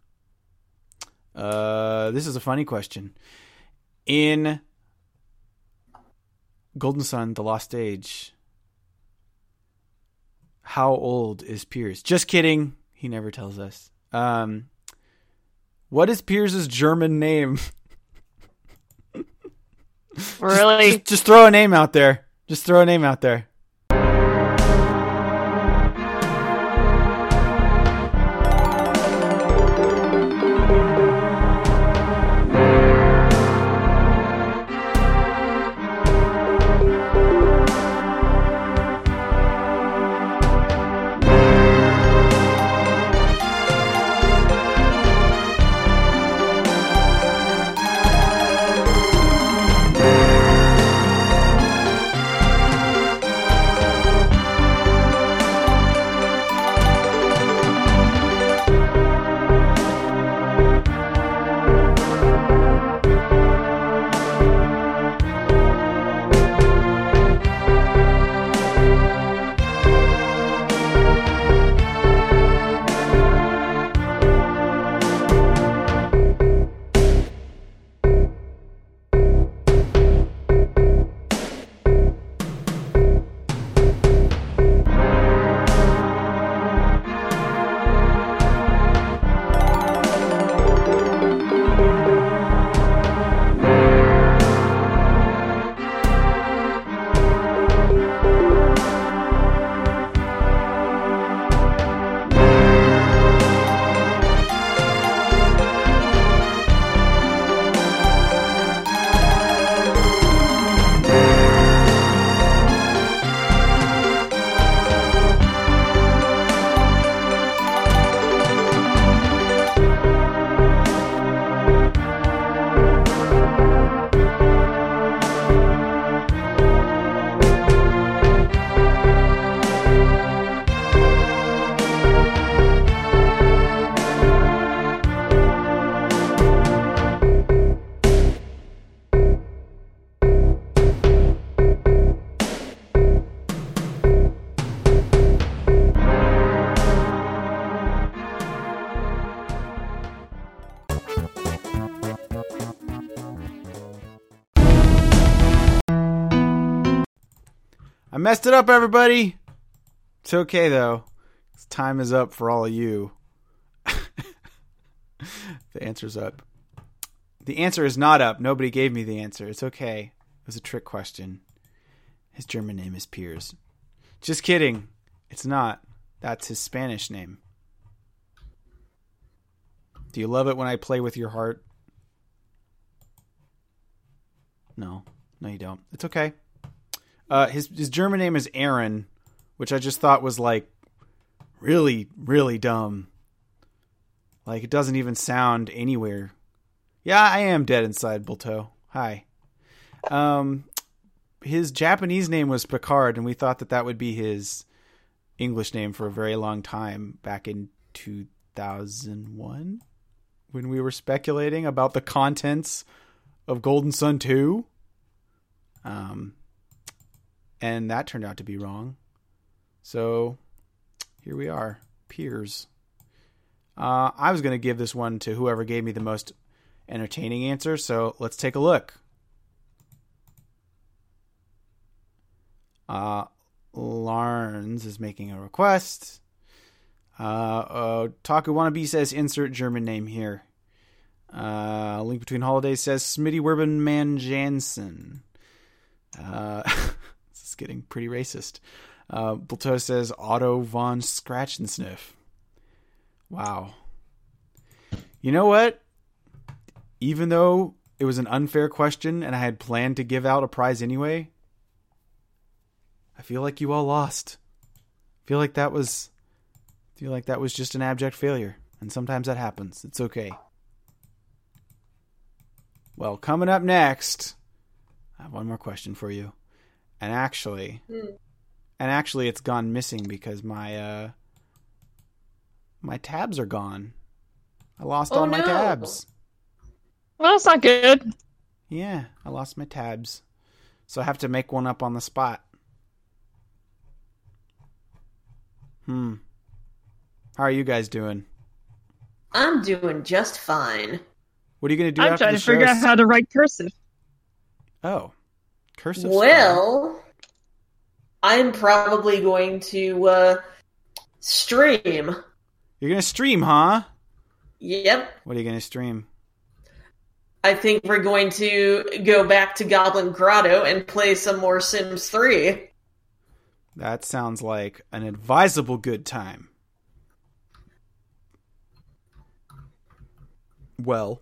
Uh, this is a funny question. In Golden Sun: The Lost Age, how old is Piers? Just kidding. He never tells us. Um, what is Piers's German name? Really? Just, just throw a name out there. Just throw a name out there. Messed it up, everybody. It's okay though. Time is up for all of you. the answer's up. The answer is not up. Nobody gave me the answer. It's okay. It was a trick question. His German name is Piers. Just kidding. It's not. That's his Spanish name. Do you love it when I play with your heart? No. No, you don't. It's okay. Uh, his his German name is Aaron, which I just thought was like really, really dumb. Like it doesn't even sound anywhere. Yeah, I am dead inside, Bulto. Hi. Um, his Japanese name was Picard, and we thought that that would be his English name for a very long time back in 2001 when we were speculating about the contents of Golden Sun 2. Um, and that turned out to be wrong. So here we are, Piers. Uh, I was going to give this one to whoever gave me the most entertaining answer, so let's take a look. Uh, Larns is making a request. Uh, uh, Taku Wannabe says insert German name here. Uh, Link Between Holidays says Smitty Werben Man Jansen. Uh, getting pretty racist. Uh, says Otto von Scratch and Sniff. Wow. You know what? Even though it was an unfair question and I had planned to give out a prize anyway, I feel like you all lost. I feel like that was I feel like that was just an abject failure. And sometimes that happens. It's okay. Well, coming up next, I have one more question for you. And actually, Hmm. and actually it's gone missing because my uh my tabs are gone. I lost Oh, all my no. tabs. Well, that's not good. Yeah, I lost my tabs. So I have to make one up on the spot. Hmm. How are you guys doing? I'm doing just fine. What are you going to do I'm after trying the to figure out how to write cursive. Oh. Cursive. Well, I'm probably going to uh, stream. You're going to stream, huh? Yep. What are you going to stream? I think we're going to go back to Goblin Grotto and play some more Sims 3. That sounds like an advisable good time. Well,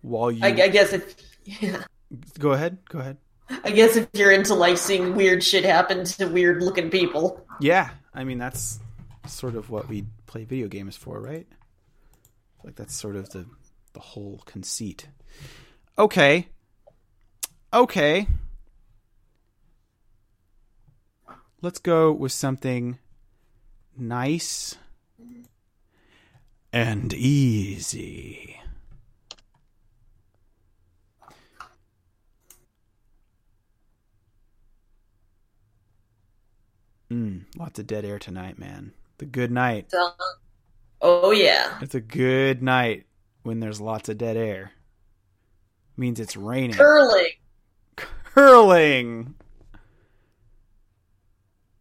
while you I, I guess if yeah, go ahead, go ahead. I guess if you're into like seeing weird shit happen to weird looking people. Yeah, I mean that's sort of what we play video games for, right? Like that's sort of the the whole conceit. Okay. Okay. Let's go with something nice and easy. Mm, lots of dead air tonight, man. The good night. So, oh yeah. It's a good night when there's lots of dead air. Means it's raining. Curling. Curling.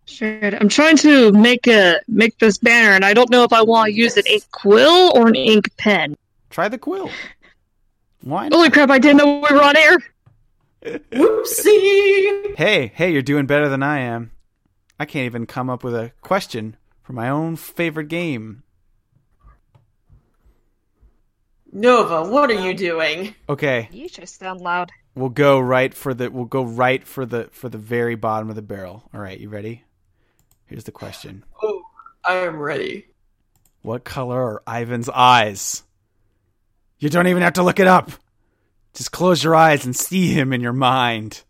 Shit, I'm trying to make a make this banner, and I don't know if I want to use an ink quill or an ink pen. Try the quill. Why not? Holy crap! I didn't know we were on air. Whoopsie. Hey, hey, you're doing better than I am. I can't even come up with a question for my own favorite game. Nova, what are you doing? Okay, You should sound loud. we'll go right for the we'll go right for the for the very bottom of the barrel. All right, you ready? Here's the question. Oh, I am ready. What color are Ivan's eyes? You don't even have to look it up. Just close your eyes and see him in your mind.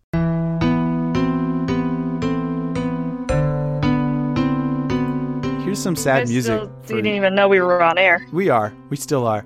Here's some sad music. still for- didn't even know we were on air. We are. We still are.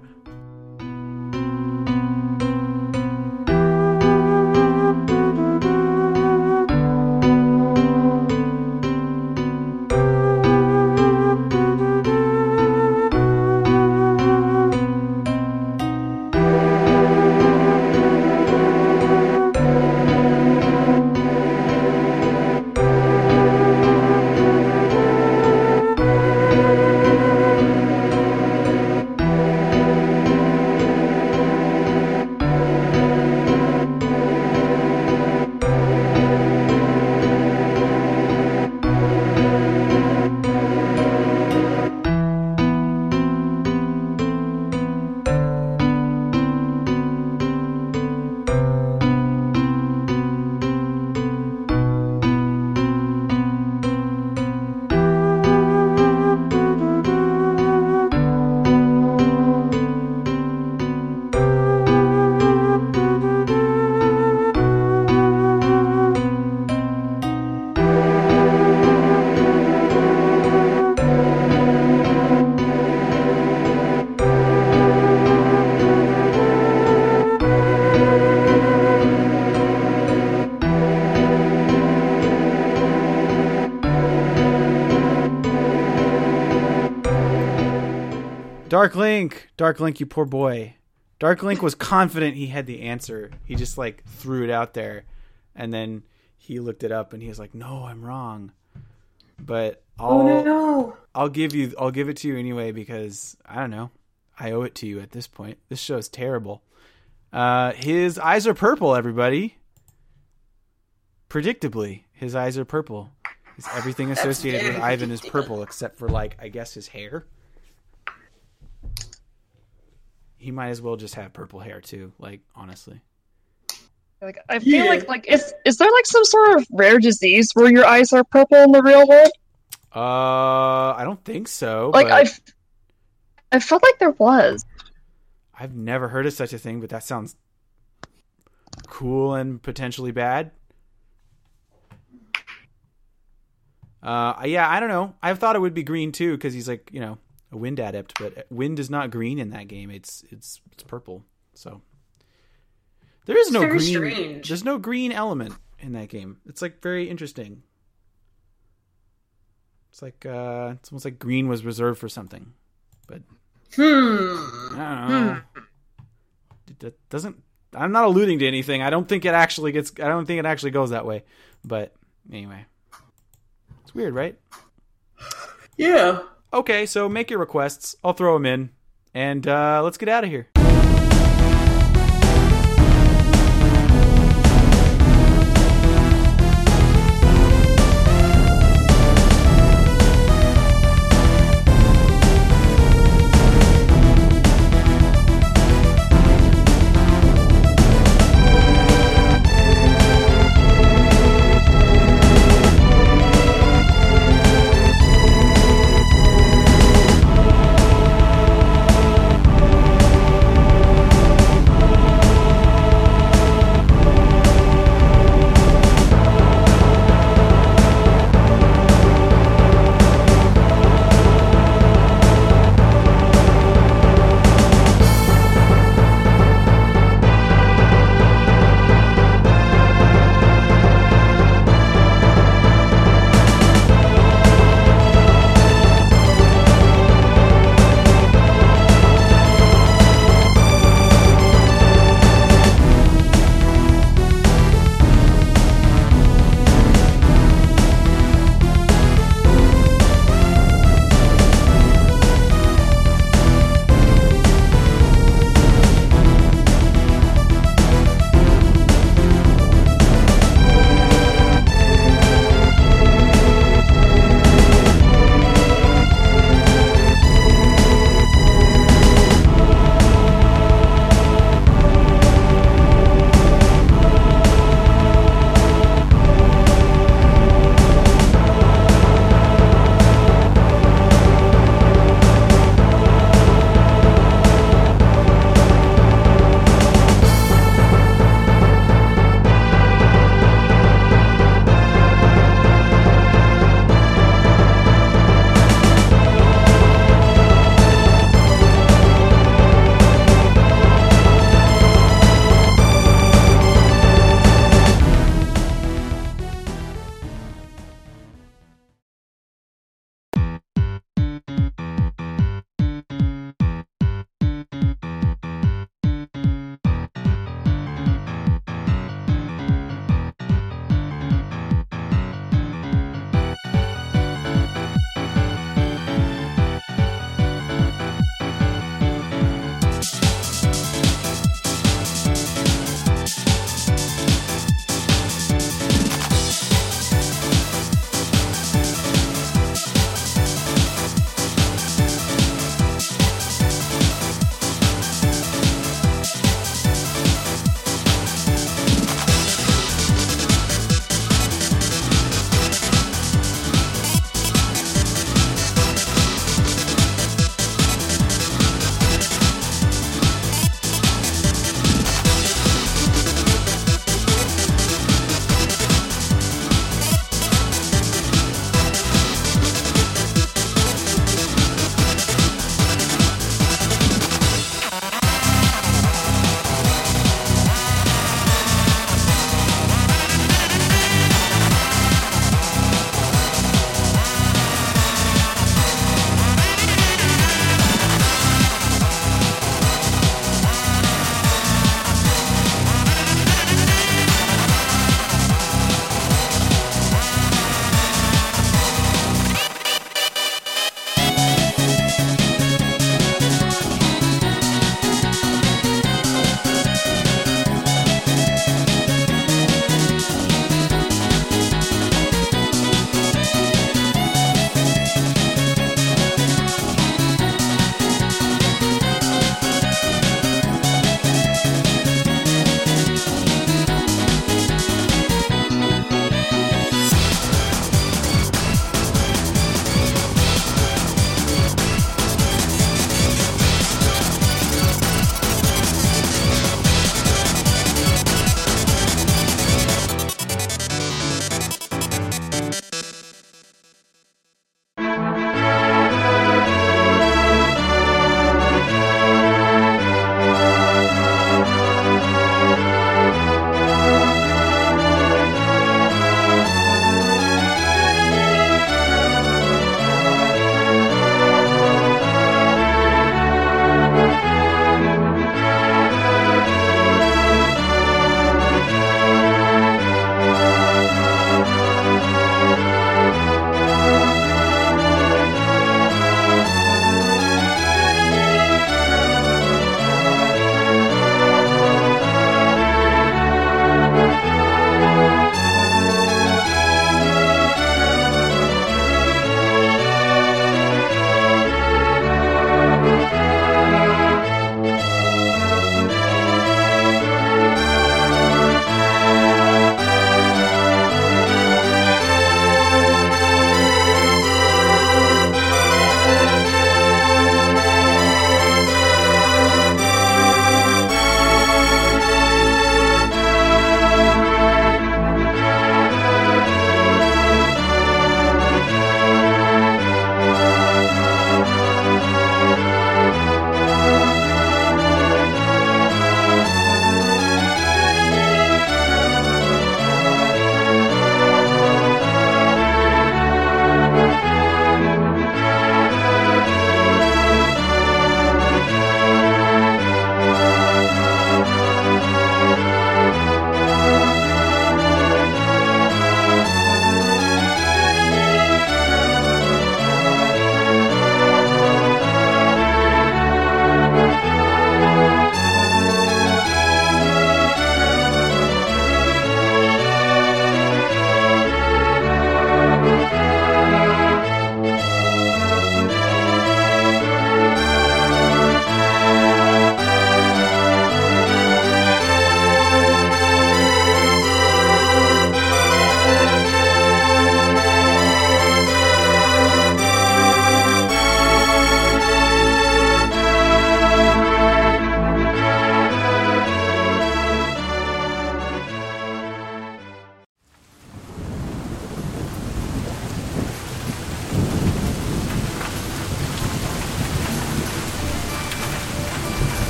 Dark Link, Dark Link, you poor boy. Dark Link was confident he had the answer. He just like threw it out there, and then he looked it up and he was like, "No, I'm wrong." But I'll Oh no! I'll give you I'll give it to you anyway because I don't know. I owe it to you at this point. This show is terrible. Uh, his eyes are purple. Everybody. Predictably, his eyes are purple. Everything associated with Ivan is purple except for like I guess his hair. He might as well just have purple hair too. Like honestly. Like I feel Yeah. like like is is there like some sort of rare disease where your eyes are purple in the real world? Uh, I don't think so. Like but I, f- I felt like there was. I've never heard of such a thing, but that sounds cool and potentially bad. Uh, yeah, I don't know. I thought it would be green too because he's like you know a wind adept, but wind is not green in that game. It's it's it's purple. So there is no very green. strange. There's no green element in that game. It's like very interesting. It's like uh, it's almost like green was reserved for something, but Hmm. I don't know. It d- doesn't. I'm not alluding to anything. I don't think it actually gets. I don't think it actually goes that way. But anyway, it's weird, right? Yeah. Okay, so make your requests. I'll throw them in, and uh, let's get out of here.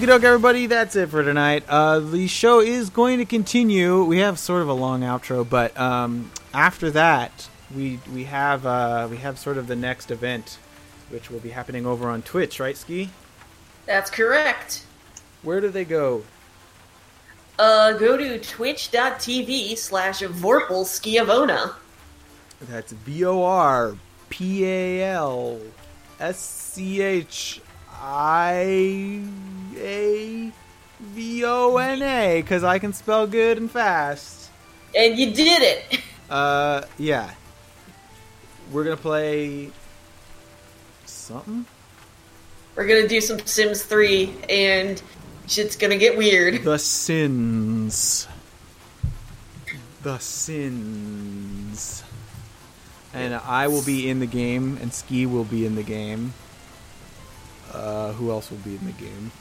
Okie doke, everybody. That's it for tonight. Uh, the show is going to continue. We have sort of a long outro, but um, after that, we we have uh, we have sort of the next event, which will be happening over on Twitch, right, Ski? That's correct. Where do they go? Uh, go to twitch.tv slash Vorpal Schiavona. That's V O R P A L S C H I A V O N A, because I can spell good and fast. And you did it! Uh, yeah. We're gonna play something. We're gonna do some Sims 3, and shit's gonna get weird. The sins. The sins. And I will be in the game, and Ski will be in the game. Uh, who else will be in the game?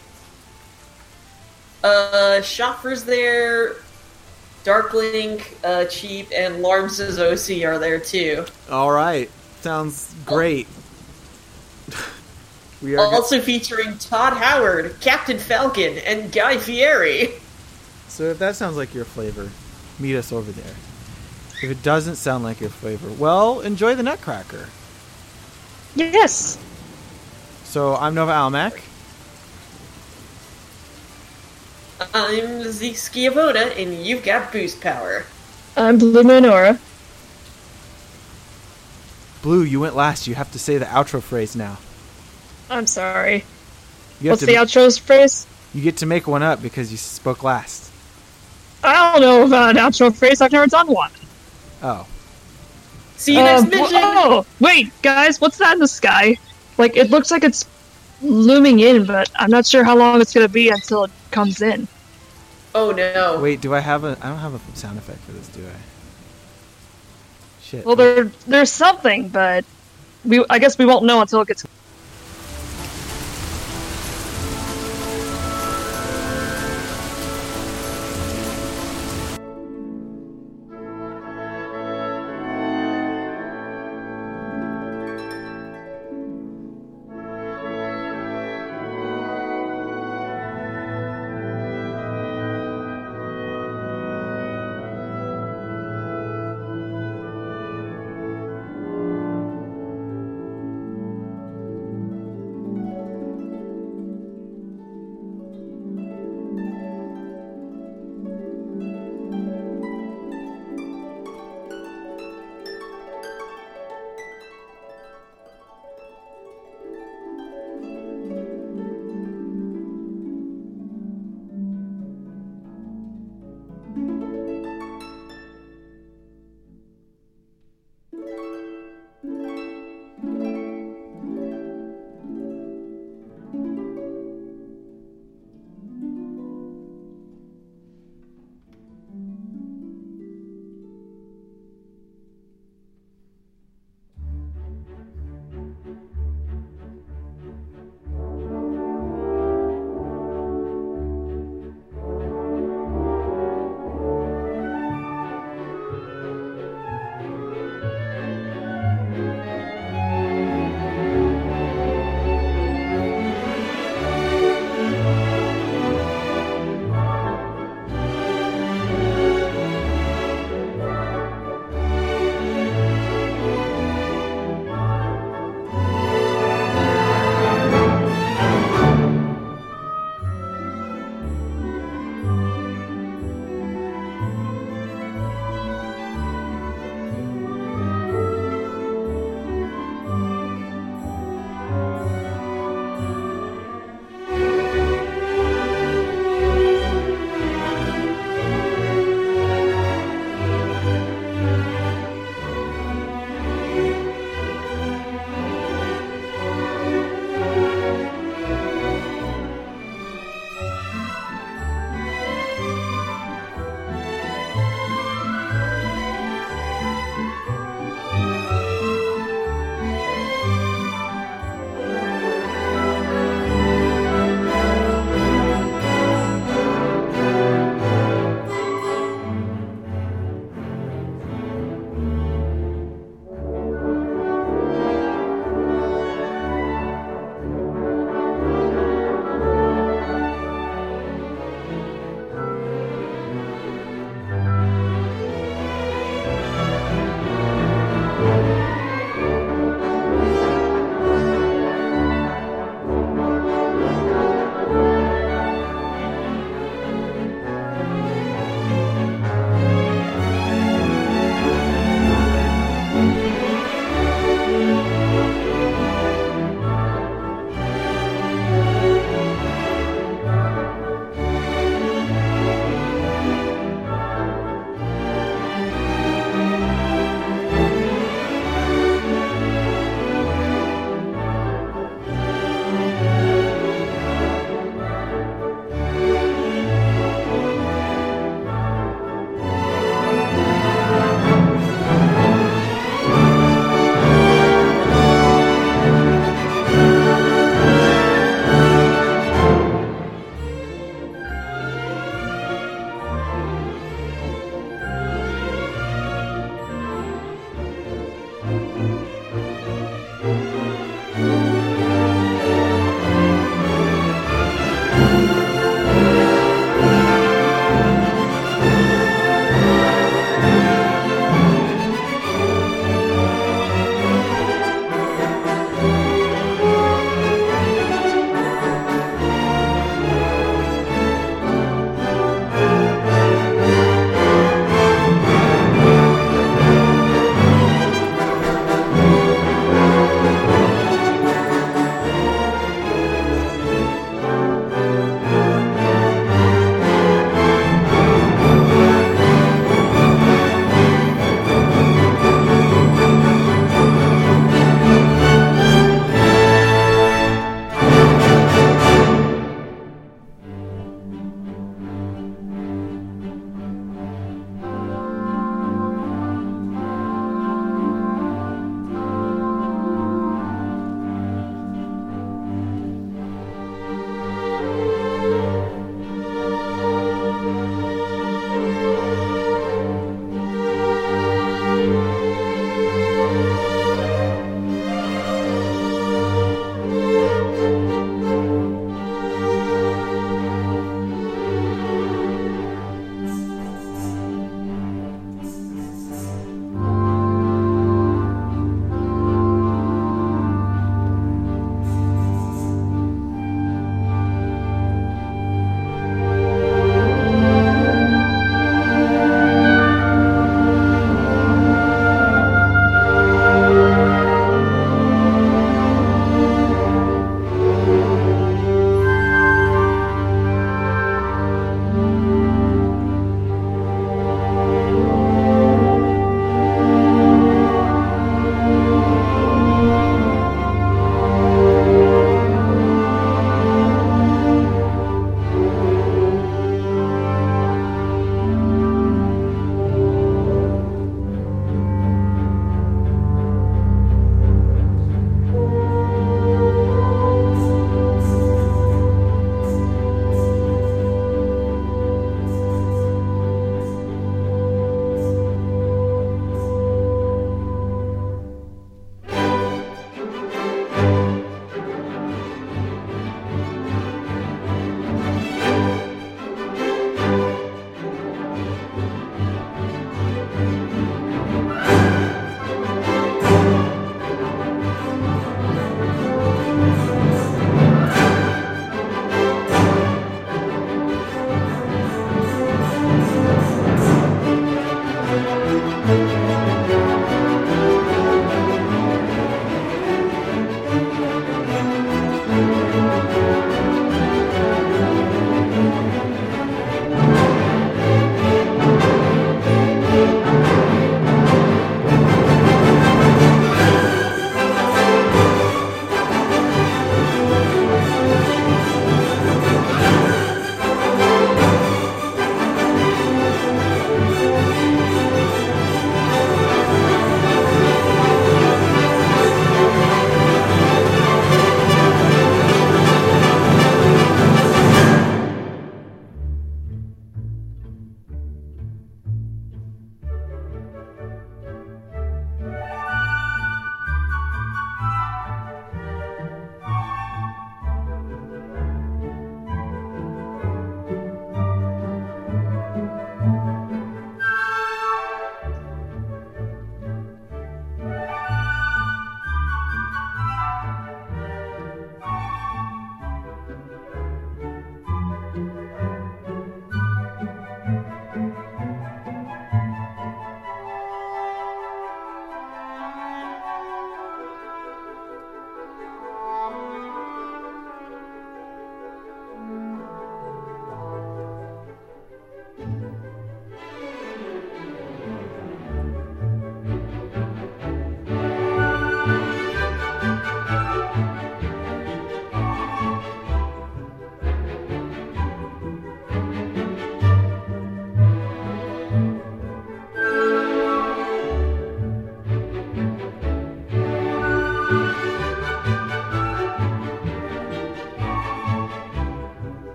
Uh, Schoffer's there, Darklink, uh, Cheap, and Larms' OC are there too. All right, sounds great. we are. go- Also featuring Todd Howard, Captain Falcon, and Guy Fieri. so if that sounds like your flavor, meet us over there. If it doesn't sound like your flavor, well, enjoy the Nutcracker. Yes. So I'm Nova Almac. I'm Zeke Schiavona, and you've got boost power. I'm Blue Minora. Blue, you went last. You have to say the outro phrase now. I'm sorry. You What's to. the outro phrase? you get to make one up because you spoke last. I don't know about an outro phrase. I've never done one. Oh, See you next Um, mission! oh, wait, guys, what's that in the sky? Like, it looks like it's looming in, but I'm not sure how long it's gonna be until it comes in. Oh no. wait. Do I have a? I don't have a sound effect for this, do I? Shit. Well, there, there's something, but we, I guess we won't know until it gets